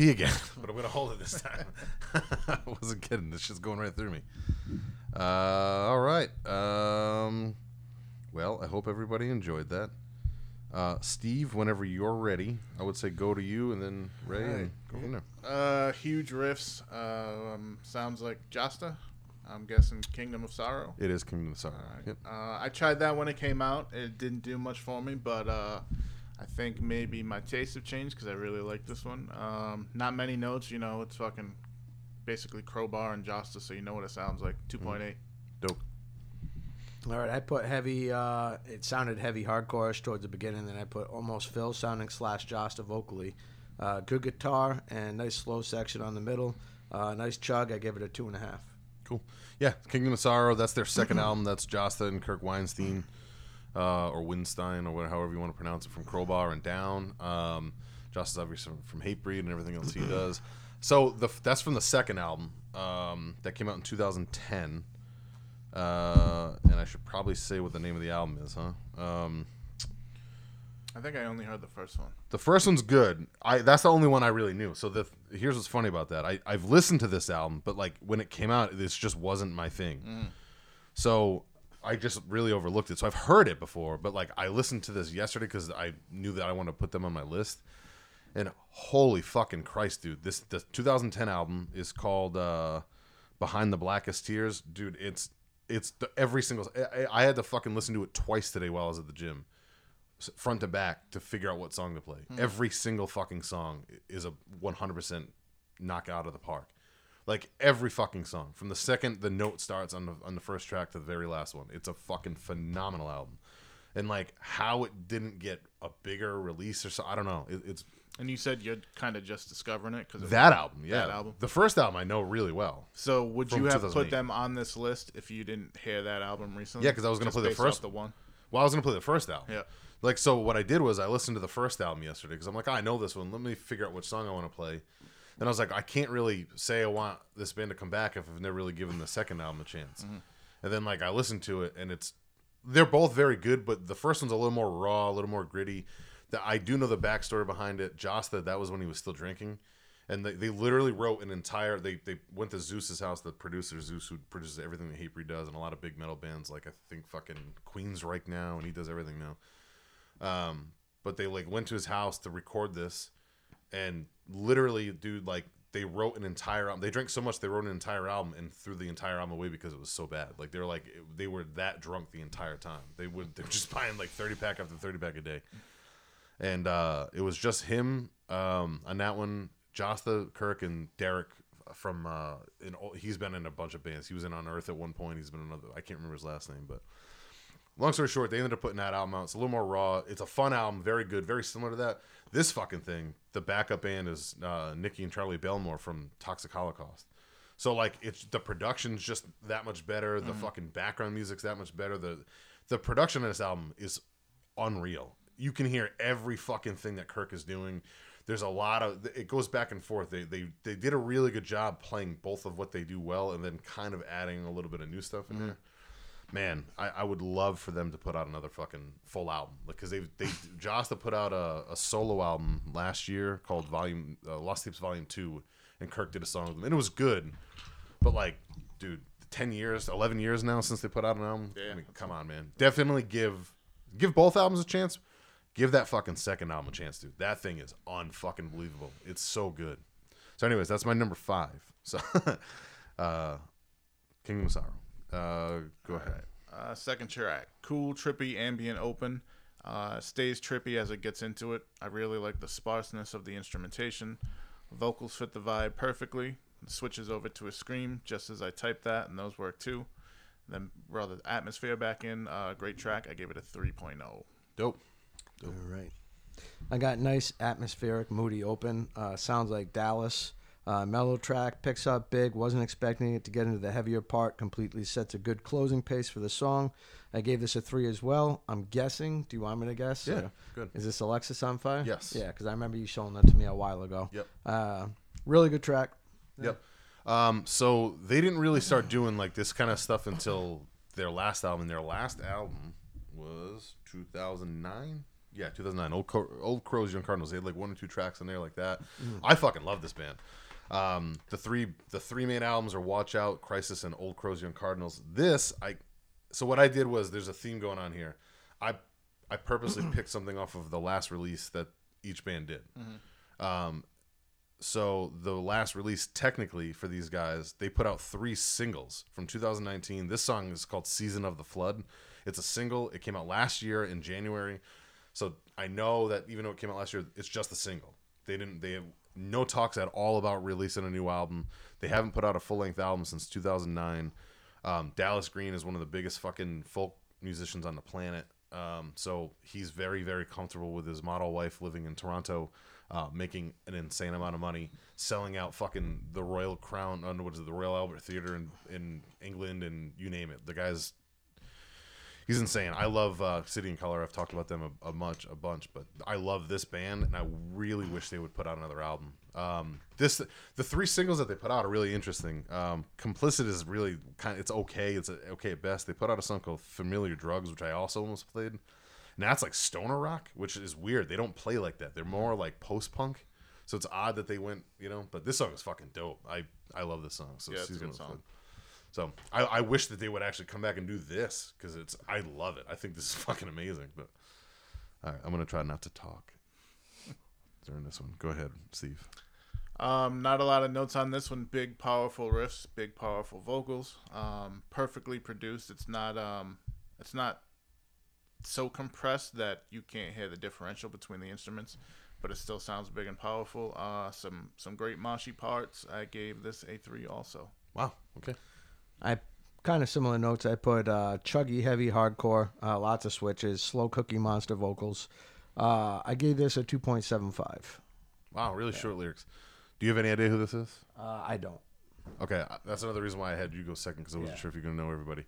Pee again, [laughs] but I'm gonna hold it this time. [laughs] I wasn't kidding. This shit's going right through me. Uh, all right. Um, well, I hope everybody enjoyed that. Uh, Steve, whenever you're ready, I would say go to you, and then Ray, and go from there. Uh, huge riffs. Um, sounds like Jasta. I'm guessing Kingdom of Sorrow. It is Kingdom of Sorrow. Alright. Yep. Uh, I tried that when it came out. It didn't do much for me, but uh, I think maybe my tastes have changed because I really like this one. Um, not many notes, you know. It's fucking basically crowbar and Jasta, so you know what it sounds like. 2.8. Dope. All right, I put heavy. Uh, it sounded heavy hardcore towards the beginning. Then I put almost Phil sounding slash Jasta vocally. Uh, good guitar and nice slow section on the middle. Uh, nice chug. I give it a two and a half. Cool. Yeah, Kingdom of Sorrow. That's their second [clears throat] album. That's Jasta and Kirk Weinstein, uh, or Winstein, or whatever, however you want to pronounce it, from Crowbar and down. Um, is obviously from, Hatebreed and everything else he does. So the that's from the second album um, that came out in 2010. Uh, and I should probably say what the name of the album is, huh? Um, I think I only heard the first one. the first one's good. I that's the only one I really knew. So the here's what's funny about that. I I've listened to this album, but like when it came out, this just wasn't my thing. So I just really overlooked it. So I've heard it before, but like I listened to this yesterday because I knew that I wanted to put them on my list. And holy fucking Christ, dude! This the 2010 album is called uh, "Behind the Blackest Tears," dude. It's it's the, every single. I, I had to fucking listen to it twice today while I was at the gym front to back to figure out what song to play. Every single fucking song is a 100% knock out of the park. Like every fucking song, from the second the note starts on the on the first track to the very last one, it's a fucking phenomenal album. And like how it didn't get a bigger release or so, I don't know. It, it's And you said you're kind of just discovering it because that album, yeah. That album. The first album I know really well. So would you have put them on this list if you didn't hear that album recently? Yeah, because I was gonna Just play the first- the one. Well, I was gonna play the first album. Yeah. Like so, what I did was I listened to the first album yesterday because I'm like, "Oh, I know this one. Let me figure out which song I want to play. And I was like, I can't really say I want this band to come back if I've never really given the second album a chance. And then like I listened to it, and it's they're both very good, but the first one's a little more raw, a little more gritty. That I do know the backstory behind it. Jasta, that was when he was still drinking. And they, they literally wrote an entire. They, they went to Zeus's house, the producer Zeus, who produces everything that Hatebreed does, and a lot of big metal bands, like I think fucking Queens right now, and he does everything now. Um, but they like went to his house to record this, and literally, dude, like they wrote an entire album. They drank so much they wrote an entire album and threw the entire album away because it was so bad. Like they were like they were that drunk the entire time. They would they were [laughs] just buying like thirty pack after thirty pack a day, and uh, it was just him um, on that one. Jasta, Kirk, and Derek from uh, in he's been in a bunch of bands. He was in Unearth at one point. He's been another. I can't remember his last name, but long story short, they ended up putting that album out. It's a little more raw. It's a fun album, very good, very similar to that. This fucking thing, the backup band is uh, Nikki and Charlie Bellmore from Toxic Holocaust. So like, it's the production's just that much better. The fucking background music's that much better. The the production of this album is unreal. You can hear every fucking thing that Kirk is doing. There's a lot of it goes back and forth. They they they did a really good job playing both of what they do well, and then kind of adding a little bit of new stuff in there man, I, I would love for them to put out another fucking full album because they they Jasta put out a, a solo album last year called Volume uh, Lost Tapes Volume Two, and Kirk did a song with them, and it was good, but like, dude, ten years, eleven years now since they put out an album. Yeah. I mean, come on, man, definitely give give both albums a chance. Give that fucking second album a chance, dude. That thing is unfucking believable. It's so good. So, anyways, that's my number five. So, [laughs] uh, Kingdom of Sorrow. Uh, go ahead. Uh, second track, cool, trippy, ambient, open. Uh, stays trippy as it gets into it. I really like the sparseness of the instrumentation. Vocals fit the vibe perfectly. It switches over to a scream just as I type that, and those work too. Then brought the atmosphere back in. Uh, great track. I gave it a oh. 3.0. Dope. All right. I got nice atmospheric, moody open. Uh, sounds like Dallas. Uh, mellow track picks up big. Wasn't expecting it to get into the heavier part. Completely sets a good closing pace for the song. I gave this a three as well. I'm guessing. Do you want me to guess? Yeah, Or- good. Is this Alexisonfire? Yes. Yeah, because I remember you showing that to me a while ago. Yep. Uh, really good track. Yep. Um, so they didn't really start doing like this kind of stuff until their last album. Their last album was 2009. Yeah, 2009. Old Old Crows, Young Cardinals. They had like one or two tracks in there like that. Mm. I fucking love this band. Um, the three the three main albums are Watch Out, Crisis, and Old Crows, Young Cardinals. This I so what I did was there's a theme going on here. I I purposely [clears throat] picked something off of the last release that each band did. Um, so the last release technically for these guys they put out three singles from 2019 this song is called season of the flood it's a single it came out last year in january so i know that even though it came out last year it's just a single they didn't they no talks at all about releasing a new album. They haven't put out a full-length album since 2009 um, dallas green is one of the biggest fucking folk musicians on the planet. Um, so he's very very comfortable with his model wife living in toronto uh, making an insane amount of money, selling out fucking the Royal Crown, uh, what is it, the Royal Albert Theater in, in England, and you name it. The guy's he's insane. I love uh, City and Color. I've talked about them a, a much, a bunch, but I love this band, and I really wish they would put out another album. Um, this the three singles that they put out are really interesting. Um, Complicit is really kind. Of, it's okay. It's okay at best. They put out a song called Familiar Drugs, which I also almost played. And that's like stoner rock, which is weird. They don't play like that. They're more like post punk. So it's odd that they went, you know. But this song is fucking dope. I I love this song. So Yeah, it's a good song. So I, I wish that they would actually come back and do this because it's I love it. I think this is [laughs] fucking amazing. But all right, I'm gonna try not to talk during this one. Go ahead, Steve. Um, not a lot of notes on this one. Big, powerful riffs, big, powerful vocals. Um, perfectly produced. It's not um, it's not so compressed that you can't hear the differential between the instruments, but it still sounds big and powerful. Uh, some some great moshy parts. I gave this a three also. Wow. Okay. I kind of similar notes. I put uh, chuggy, heavy, hardcore, uh, lots of switches, slow cookie monster vocals. Uh, I gave this a 2.75. Wow. Really short lyrics. Do you have any idea who this is? Uh, I don't. Okay, uh, that's another reason why I had you go second because I wasn't Yeah. sure if you're gonna know everybody.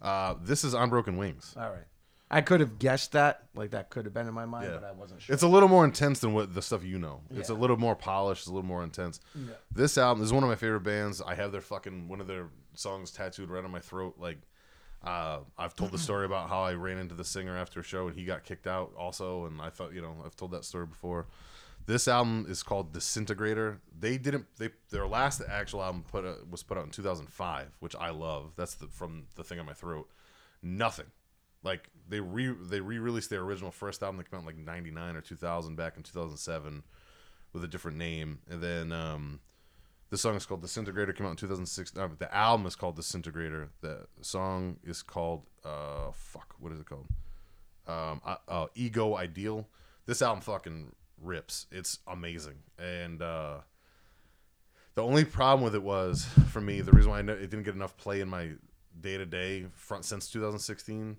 Uh, this is on Broken Wings. All right. I could have guessed that. Like that could have been in my mind, Yeah. but I wasn't sure. It's a little more intense than what the stuff you know. It's a Yeah. little more polished. It's a little more intense. This album is one of my favorite bands. I have their fucking one of their songs tattooed right on my throat. Like, uh, I've told the story about how I ran into the singer after a show and he got kicked out also. And I thought, you know, I've told that story before. This album is called Disintegrator. They didn't. They their last actual album put uh was put out in 2005, which I love. That's the from the thing on my throat. Nothing. Like they re they re-released their original first album that came out in like 99 or 2000 back in 2007 with a different name. And then um this song is called Disintegrator came out in 2006. No, but the album is called Disintegrator. The song is called uh fuck, what is it called? Um uh, uh Ego Ideal. This album fucking rips. It's amazing. And uh the only problem with it was for me, the reason why it didn't get enough play in my day to day front since 2016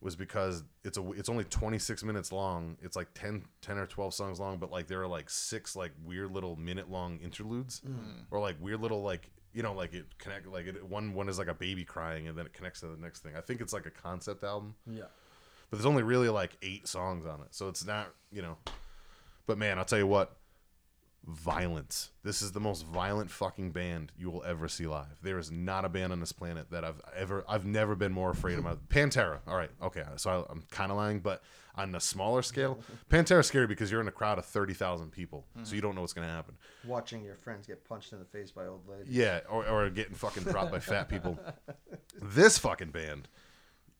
was because it's a it's only 26 minutes long. It's like 10 10 or 12 songs long, but like there are like six like weird little minute long interludes mm. or like weird little like you know like it connect like it, one one is like a baby crying and then it connects to the next thing. I think it's like a concept album yeah. but there's only really like eight songs on it, so it's not you know. But man, I'll tell you what, violence. This is the most violent fucking band you will ever see live. There is not a band on this planet that I've ever, I've never been more afraid of. My, Pantera. All right, okay, so I, I'm kind of lying, but on a smaller scale, [laughs] Pantera's scary because you're in a crowd of thirty thousand people, so you don't know what's gonna happen. Watching your friends get punched in the face by old ladies. Yeah, or, or getting fucking dropped by fat people. [laughs] This fucking band,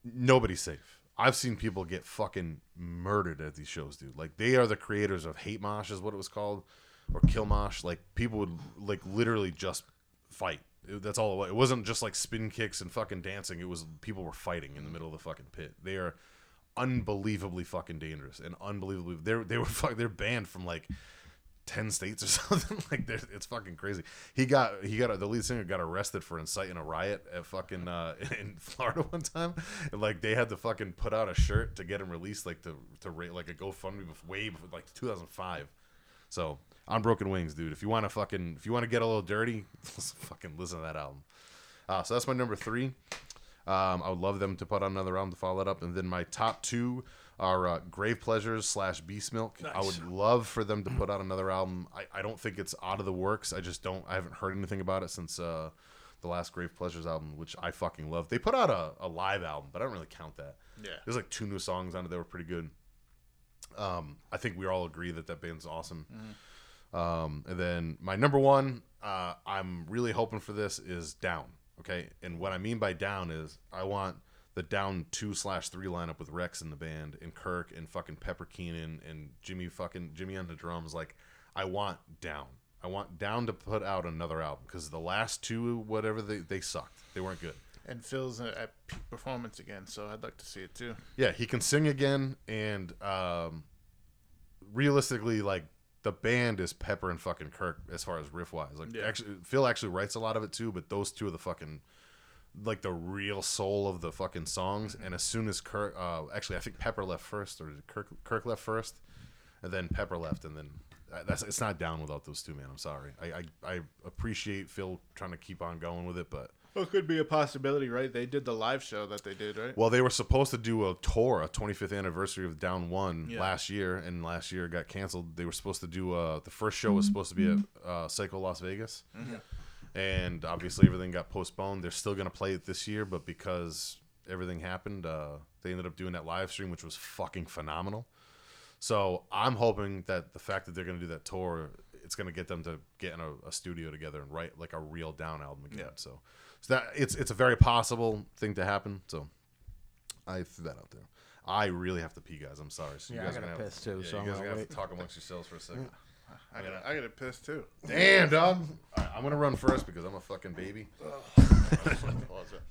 nobody's safe. I've seen people get fucking murdered at these shows, dude. Like they are the creators of Hate Mosh, is what it was called, or Kill Mosh. Like people would like literally just fight. It- That's all it was. It wasn't just like spin kicks and fucking dancing. It was people were fighting in the middle of the fucking pit. They are unbelievably fucking dangerous and unbelievably. They're they were fuck, they're banned from like 10 states or [laughs] something like it's fucking crazy he got he got the lead singer got arrested for inciting a riot at fucking uh [laughs] in florida one time and like they had to fucking put out a shirt to get him released like to to rate like a gofundme bef- way before like 2005 so on broken wings dude if you want to fucking if you want to get a little dirty [laughs] fucking listen to that album uh, so that's my number three um, I would love them to put on another album to follow that up. And then my top two are uh, Grave Pleasures slash Beastmilk. Nice. I would love for them to put out another album. I, I don't think it's out of the works. I just don't. I haven't heard anything about it since uh, the last Grave Pleasures album, which I fucking love. They put out a, a live album, but I don't really count that. Yeah. There's like two new songs on it that were pretty good. Um, I think we all agree that that band's awesome. Um, and then my number one, uh, I'm really hoping for this is Down. Okay, and what I mean by Down is I want the Down two slash three lineup with Rex in the band and Kirk and fucking Pepper Keenan and Jimmy fucking Jimmy on the drums. Like I want Down. I want Down to put out another album because the last two, whatever they they sucked. They weren't good. And Phil's at peak performance again, so I'd like to see it too. Yeah, he can sing again, and um, realistically, like the band is Pepper and fucking Kirk as far as riff wise. Like, Yeah. actually, Phil actually writes a lot of it too, but those two are the fucking like the real soul of the fucking songs. And as soon as Kirk, uh, actually, I think Pepper left first, or Kirk Kirk left first, and then Pepper left, and then. uh, That's it's not down without those two, man. I'm sorry. I, I I appreciate Phil trying to keep on going with it, but Well, it could be a possibility, right? They did the live show that they did, right? Well, they were supposed to do a tour, a 25th anniversary of Down One Yeah. last year, and last year got canceled. They were supposed to do a, the first show was supposed to be at uh, Psycho Las Vegas, and obviously everything got postponed. They're still going to play it this year, but because everything happened, uh, they ended up doing that live stream, which was fucking phenomenal. So I'm hoping that the fact that they're going to do that tour, it's going to get them to get in a, a studio together and write like a real Down album again. Yeah. So, so that it's it's a very possible thing to happen. So I threw that out there. I really have to pee, guys. I'm sorry. So you Yeah, I guys are gotta gonna have, piss, too, Yeah, so you I'm guys gonna gonna have to talk amongst yourselves for a second. I gotta, I got to piss too. Damn, dog. All right, I'm gonna run first because I'm a fucking baby. [laughs] Pause it.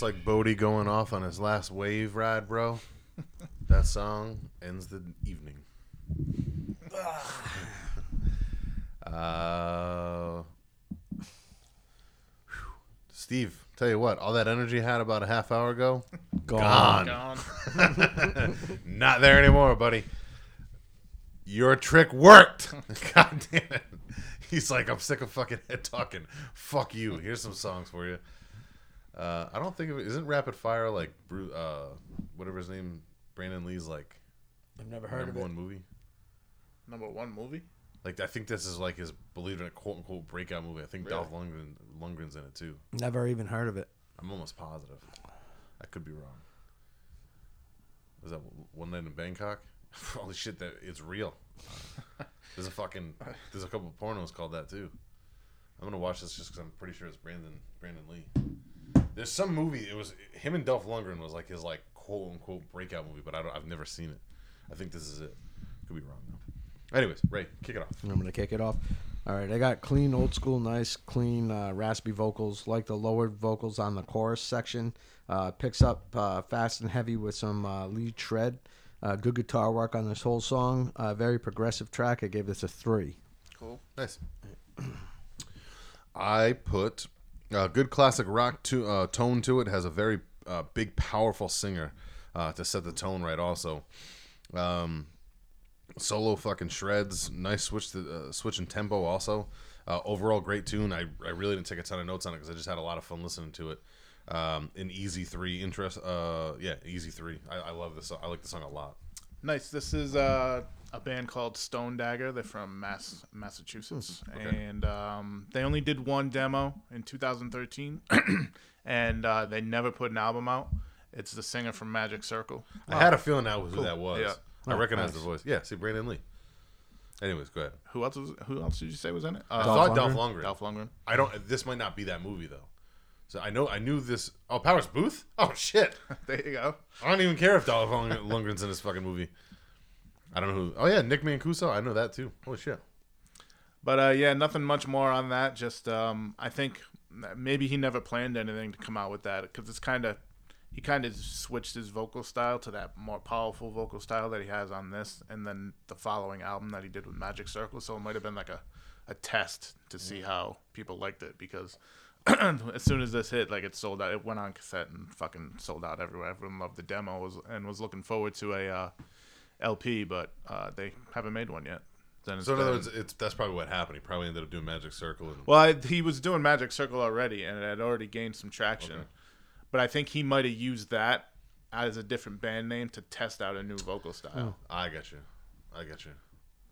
Just like Bodie going off on his last wave ride, bro. that song ends the evening. uh. Steve, tell you what, all that energy you had about a half hour ago, gone. Gone. [laughs] Not there anymore, buddy. Your trick worked. [laughs] God damn it. He's like, I'm sick of fucking head talking. Fuck you. Here's some songs for you. Uh, I don't think of it. Isn't Rapid Fire like Bru uh, whatever his name, Brandon Lee's like I've never heard number of it. Number one movie? Number one movie. Like I think this is like his believe it or quote unquote breakout movie. I think Really? Dolph Lundgren Lundgren's in it too. Never even heard of it. I'm almost positive. I could be wrong. Is that One Night in Bangkok? [laughs] Holy shit, that it's real. [laughs] There's a fucking there's a couple of pornos called that too. I'm gonna watch this just because I'm pretty sure it's Brandon Brandon Lee. There's some movie. It was him and Dolph Lundgren was like his like quote unquote breakout movie, but I don't. I've never seen it. I think this is it. Could be wrong though. Anyways, Ray, kick it off. I'm gonna kick it off. All right, I got clean, old school, nice, clean, uh, raspy vocals. Like the lowered vocals on the chorus section. Uh, picks up uh, fast and heavy with some uh, lead shred. Uh, good guitar work on this whole song. Uh, very progressive track. I gave this a three. Cool. Nice. [clears throat] I put a good classic rock to, uh, tone to it. Has a very uh, big, powerful singer uh, to set the tone right. Also, um, solo fucking shreds. Nice switch to uh, switch in tempo. Also, uh, overall great tune. I, I really didn't take a ton of notes on it because I just had a lot of fun listening to it. Um, an easy three interest. Uh, yeah, easy three. I, I love this. song. I like the song a lot. Nice. This is uh, a band called Stone Dagger. They're from Mass, Massachusetts, and um, they only did one demo in 2013, [clears throat] and uh, they never put an album out. It's the singer from Magic Circle. I had a feeling that was who that was. Yeah. I Oh, recognize the voice. Yeah, see Brandon Lee. Anyways, go ahead. Who else? Was, who else did you say was in it? I Uh, Dolph thought Dolph Lundgren? Lundgren. Dolph Lundgren. I don't. This might not be that movie though. So I know I knew this. Oh, Powers Boothe. Oh shit. [laughs] There you go. I don't even care if Dolph Lund- Lundgren's in this fucking movie. I don't know who. Oh yeah, Nick Mancuso. I know that too. Holy shit. But uh, yeah, nothing much more on that. Just um, I think maybe he never planned anything to come out with that because it's kind of he kind of switched his vocal style to that more powerful vocal style that he has on this, and then the following album that he did with Magic Circle. So it might have been like a a test to see how people liked it because. [clears throat] as soon as this hit, like it sold out. It went on cassette and fucking sold out everywhere. Everyone loved the demo and was looking forward to a uh, LP, but uh, they haven't made one yet. Then it's So in other words, it's that's probably what happened. He probably ended up doing Magic Circle. And, well, I, he was doing Magic Circle already, and it had already gained some traction. Okay. But I think he might have used that as a different band name to test out a new vocal style. I got you. I got you.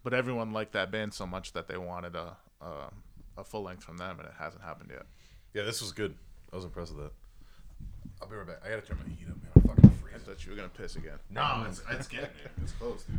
But everyone liked that band so much that they wanted a a, a full length from them, and it hasn't happened yet. Yeah, this was good. I was impressed with that. I'll be right back. I gotta turn my heat up, man. I'm fucking I freezing. Thought you were gonna piss again. No, it's, it's getting there. It's close, dude.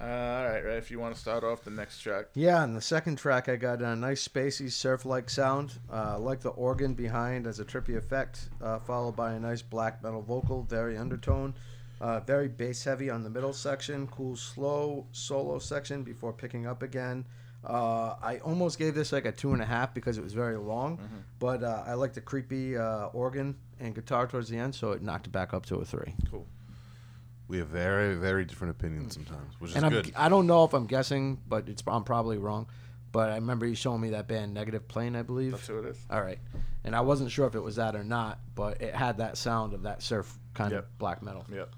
Uh, all right, right. If you want to start off the next track, Yeah, and the second track, I got a nice spacey surf-like sound. Uh, I like the organ behind as a trippy effect, uh, followed by a nice black metal vocal, very undertone. Uh, very bass heavy on the middle section, cool slow solo section before picking up again. Uh, I almost gave this like a two and a half because it was very long, but uh, I like the creepy uh, organ and guitar towards the end, so it knocked it back up to a three. cool. We have very, very different opinions sometimes, which is and I'm, good. I don't know if I'm guessing, but it's I'm probably wrong. But I remember you showing me that band Negative Plane, I believe. That's who it is. All right, and I wasn't sure if it was that or not, but it had that sound of that surf kind Yep. of black metal. Yep.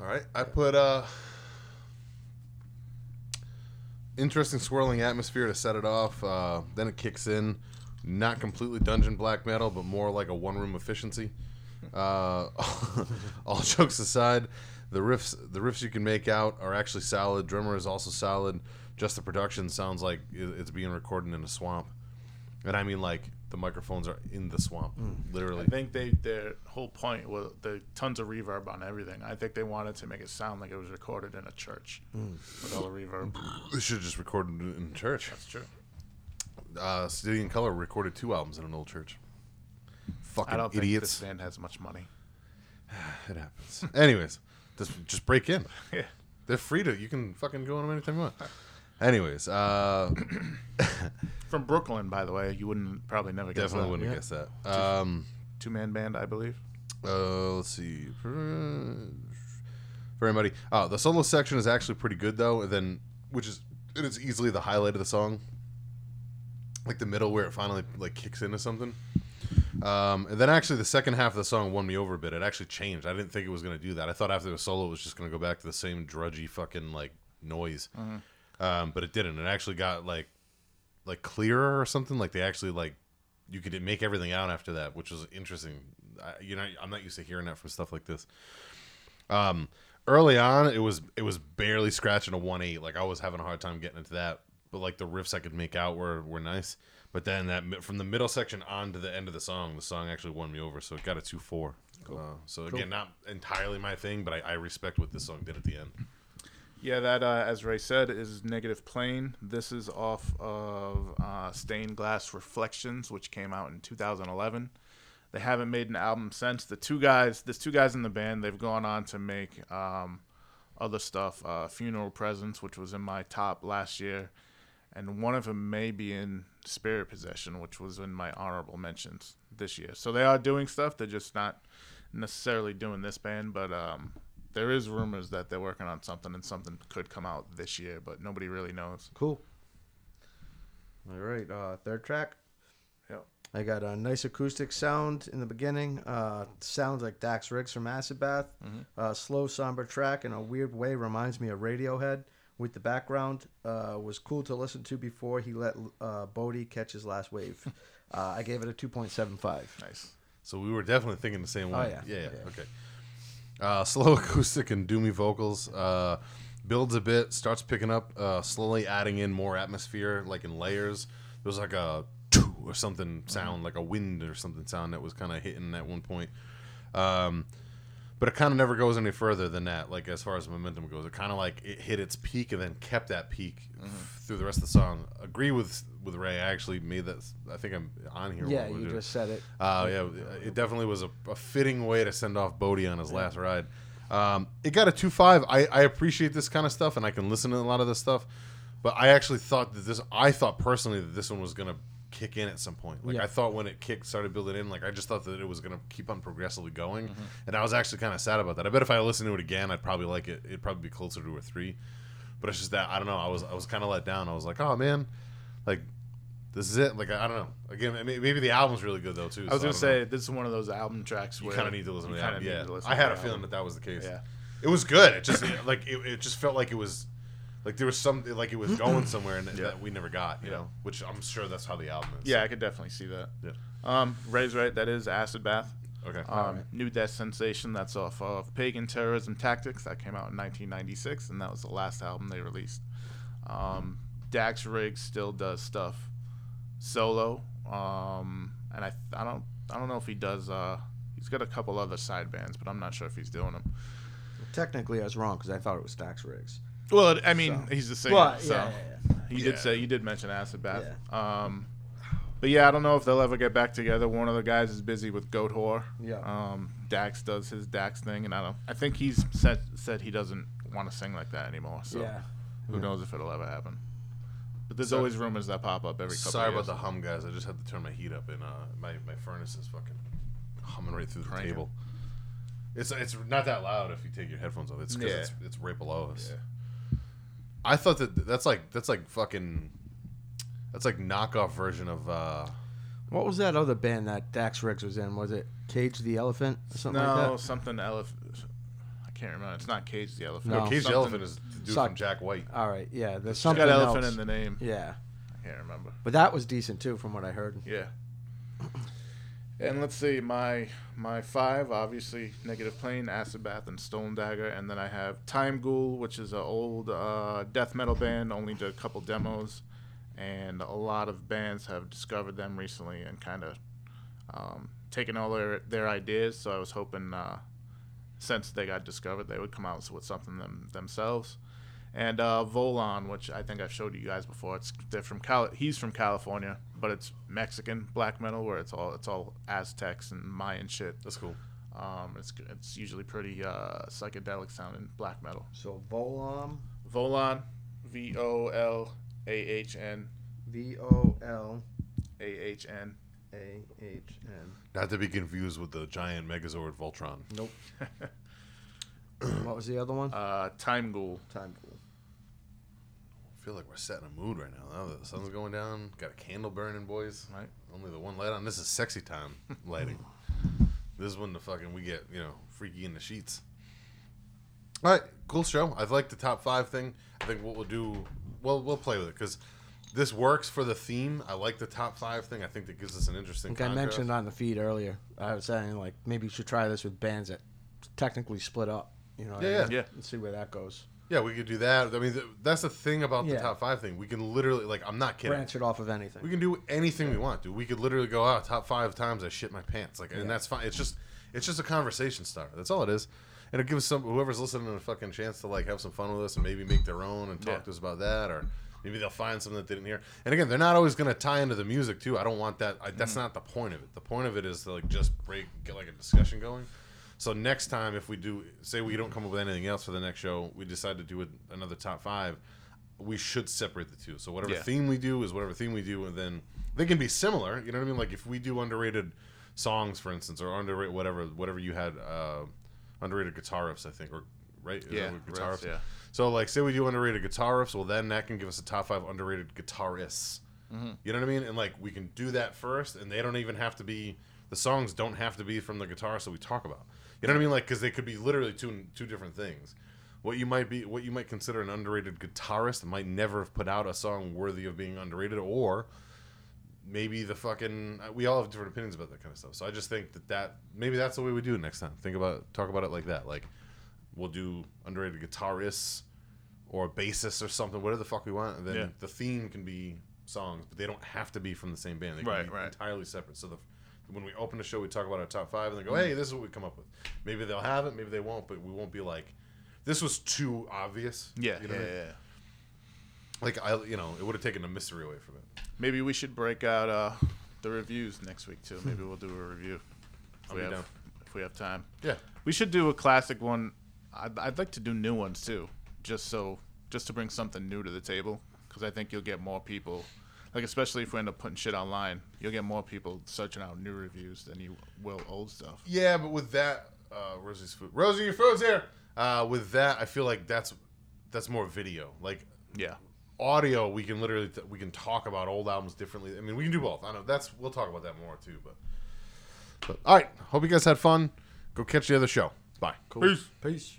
All right, I put uh interesting swirling atmosphere to set it off. Uh, then it kicks in, not completely dungeon black metal, but more like a one room efficiency. Uh, [laughs] all jokes aside, the riffs the riffs you can make out are actually solid. Drummer is also solid. Just the production sounds like it's being recorded in a swamp, and I mean like the microphones are in the swamp, literally. I think they their whole point was the tons of reverb on everything. I think they wanted to make it sound like it was recorded in a church with all the reverb. They should have just recorded it in church. That's true. uh, City and Colour recorded two albums in an old church. Fucking I don't think idiots. this band has much money. [sighs] It happens. Anyways, just just break in. [laughs] Yeah. They're free to. You can fucking go on them anytime you want. [laughs] Anyways, uh, [coughs] From Brooklyn, by the way, you wouldn't probably never guess definitely that. wouldn't yeah. have guessed that. Um, Two man band, I believe. uh, let's see. Very muddy. Oh, the solo section is actually pretty good though. And then, which is it is easily the highlight of the song. Like the middle where it finally like kicks into something. Um, and then actually the second half of the song won me over a bit. It actually changed. I didn't think it was gonna do that. I thought after the solo it was just gonna go back to the same drudgy fucking like noise. Um, but it didn't. It actually got like like clearer or something. Like they actually like you could make everything out after that, which was interesting. I, you know, I'm not used to hearing that from stuff like this. Um, early on, it was it was barely scratching a one eight. Like I was having a hard time getting into that, but like the riffs I could make out were were nice. But then that from the middle section on to the end of the song, the song actually won me over. So it got a two four. Uh, so again, not entirely my thing, but I, I respect what this song did at the end. Yeah, that uh, as Ray said is Negative Plane. This is off of uh, Stained Glass Reflections, which came out in 2011. They haven't made an album since. The two guys, there's two guys in the band. They've gone on to make um, other stuff. Uh, Funeral Presence, which was in my top last year, and one of them may be in Spirit Possession, which was in my honorable mentions this year. So they are doing stuff. They're just not necessarily doing this band, but um, there is rumors that they're working on something, and something could come out this year, but nobody really knows. Cool. All right, uh, third track. Yep. I got a nice acoustic sound in the beginning. Uh, sounds like Dax Riggs from Acid Bath. Uh, slow, somber track in a weird way reminds me of Radiohead. With the background, uh, was cool to listen to before he let uh, Bodie catch his last wave. [laughs] uh, I gave it a two point seven five. Nice. So we were definitely thinking the same Oh, way. yeah. yeah, yeah, Yeah. okay. Uh, slow [laughs] acoustic and doomy vocals. Uh, builds a bit, starts picking up, uh, slowly adding in more atmosphere, like in layers. There was like a or something sound, like a wind or something sound that was kind of hitting at one point. Um, but it kind of never goes any further than that. Like as far as momentum goes, it kind of like it hit its peak and then kept that peak f- through the rest of the song. Agree with with Ray. I actually made that. I think I'm on here. Yeah, you just said it. Uh, yeah, it definitely was a, a fitting way to send off Bodie on his last ride. Um, it got a two five. I, I appreciate this kind of stuff, and I can listen to a lot of this stuff. But I actually thought that this. I thought personally that this one was gonna kick in at some point. Like Yeah. I thought when it kicked, started building in. Like I just thought that it was gonna keep on progressively going, Mm-hmm. and I was actually kind of sad about that. I bet if I listened to it again, I'd probably like it. It'd probably be closer to a three. But it's just that I don't know. I was I was kind of let down. I was like, oh man, like. This is it. Like I I don't know. Again, may- maybe the album's really good though too. I was so gonna don't know. say this is one of those album tracks You where kind of need to listen to you the album. Yeah, to I had a feeling album. that that was the case. Yeah. it was good. It just like it, it just felt like it was like there was some like it was going [clears throat] somewhere and Yeah. that we never got. You know, which I'm sure that's how the album is. Yeah, I could definitely see that. Yeah. Um, Ray's right. That is Acid Bath. Okay. Um, New Death Sensation. That's off of Pagan Terrorism Tactics. That came out in 1996, and that was the last album they released. Um, Dax Riggs still does stuff solo, um, and I I don't I don't know if he does. Uh, he's got a couple other side bands, but I'm not sure if he's doing them. Technically, I was wrong because I thought it was Dax Riggs. Well, I mean, So- he's the singer, Well, so yeah, yeah, he Yeah. did say you did mention Acid Bath. Um, but yeah, I don't know if they'll ever get back together. One of the guys is busy with Goatwhore. Yeah. Um, Dax does his Dax thing, and I don't. I think he's said said he doesn't want to sing like that anymore. So yeah. who knows if it'll ever happen. But there's So- always rumors that pop up every couple. Sorry of about the hum, guys. I just had to turn my heat up, and uh, my my furnace is fucking humming right through the Cranking. table. It's it's not that loud if you take your headphones off. It's because Yeah. it's, it's right below us. Yeah. I thought that that's like that's like fucking that's like knockoff version of uh What was that other band that Dax Riggs was in? Was it Cage the Elephant or something No, like that? something elephant. I can't remember. It's not Cage the Elephant. No. no, Cage the Elephant is the dude Suck. from Jack White. All right, yeah. There's It's something got elephant else. in the name. Yeah, I can't remember. but that was decent too, from what I heard. Yeah. [clears throat] And let's see, my my five obviously negative plane, acid bath, and stone dagger, and then I have Time Ghoul, which is an old uh, death metal band, only did a couple demos, and a lot of bands have discovered them recently and kind of um, taken all their their ideas. So I was hoping, uh, since they got discovered, they would come out with something them, themselves. And uh, Volahn, which I think I've showed you guys before, it's they're from Cal- he's from California, but it's Mexican black metal where it's all it's all Aztecs and Mayan shit. That's cool. Um, it's it's usually pretty uh, psychedelic sounding black metal. So Volahn. Volahn, V O L A H N V O L A H N. A H N. Not to be confused with the giant Megazord Voltron. Nope. [laughs] what was the other one? Uh, Time Ghoul. Time Pool. I feel like we're setting a mood right now. Now that the sun's going down, got a candle burning, boys. Right. Only the one light on. This is sexy time [laughs] lighting. this is when the fucking we get you know freaky in the sheets. All right, cool show. I like the top five thing. I think what we'll do, well, we'll play with it because this works for the theme. I like the top five thing. I think that gives us an interesting. think I contrast. mentioned on the feed earlier. I was saying like maybe you should try this with bands that technically split up. You know, what I Yeah, mean? yeah. and see where that goes. Yeah, we could do that. I mean, th- that's the thing about the top five thing. We can literally, like, I'm not kidding. Branch it off of anything. We can do anything we want, dude. We could literally go out top five times I shit my pants, like, and Yeah. that's fine. It's just, it's just a conversation starter. That's all it is, and it gives some whoever's listening a fucking chance to like have some fun with us and maybe make their own and talk Yeah. to us about that, or maybe they'll find something that they didn't hear. And again, they're not always going to tie into the music too. I don't want that. I, that's not the point of it. The point of it is to like just break, get like a discussion going. So next time, if we do, say we don't come up with anything else for the next show, we decide to do another top five. We should separate the two. So whatever Yeah. theme we do is whatever theme we do, and then they can be similar. You know what I mean? Like if we do underrated songs, for instance, or underrated whatever, whatever you had, uh, underrated guitar riffs, I think, or right? Yeah, riffs, yeah. So like, say we do underrated guitar riffs, well then that can give us a top five underrated guitarists. Mm-hmm. You know what I mean? And like we can do that first, and they don't even have to be the songs don't have to be from the guitar that we talk about. You know what I mean? Like because they could be literally two two different things. What you might be, what you might consider an underrated guitarist might never have put out a song worthy of being underrated, or maybe the fucking we all have different opinions about that kind of stuff. So I just think that that maybe that's the way we do it next time. Think about talk about it like that. Like we'll do underrated guitarists or bassists or something, whatever the fuck we want. And then Yeah. the theme can be songs, but they don't have to be from the same band. They can Right, be right. entirely separate. So the when we open the show, we talk about our top five, and then go, "Hey, this is what we come up with." Maybe they'll have it, maybe they won't, but we won't be like, "This was too obvious." Yeah, you know yeah, I mean? yeah. Like I, you know, it would have taken the mystery away from it. Maybe we should break out uh, the reviews next week too. Maybe we'll do a review if I'll we have down. if we have time. Yeah, We should do a classic one. I'd, I'd like to do new ones too, just so just to bring something new to the table. Because I think you'll get more people, like especially if we end up putting shit online, you'll get more people searching out new reviews than you will old stuff. Yeah, but with that, uh, Rosie's food. Rosie, your food's here. Uh, with that, I feel like that's that's more video. Like Yeah, audio, we can literally t- we can talk about old albums differently. I mean, we can do both. I know that's we'll talk about that more too. But, but all right, hope you guys had fun. Go catch the other show. Bye. Peace. Peace.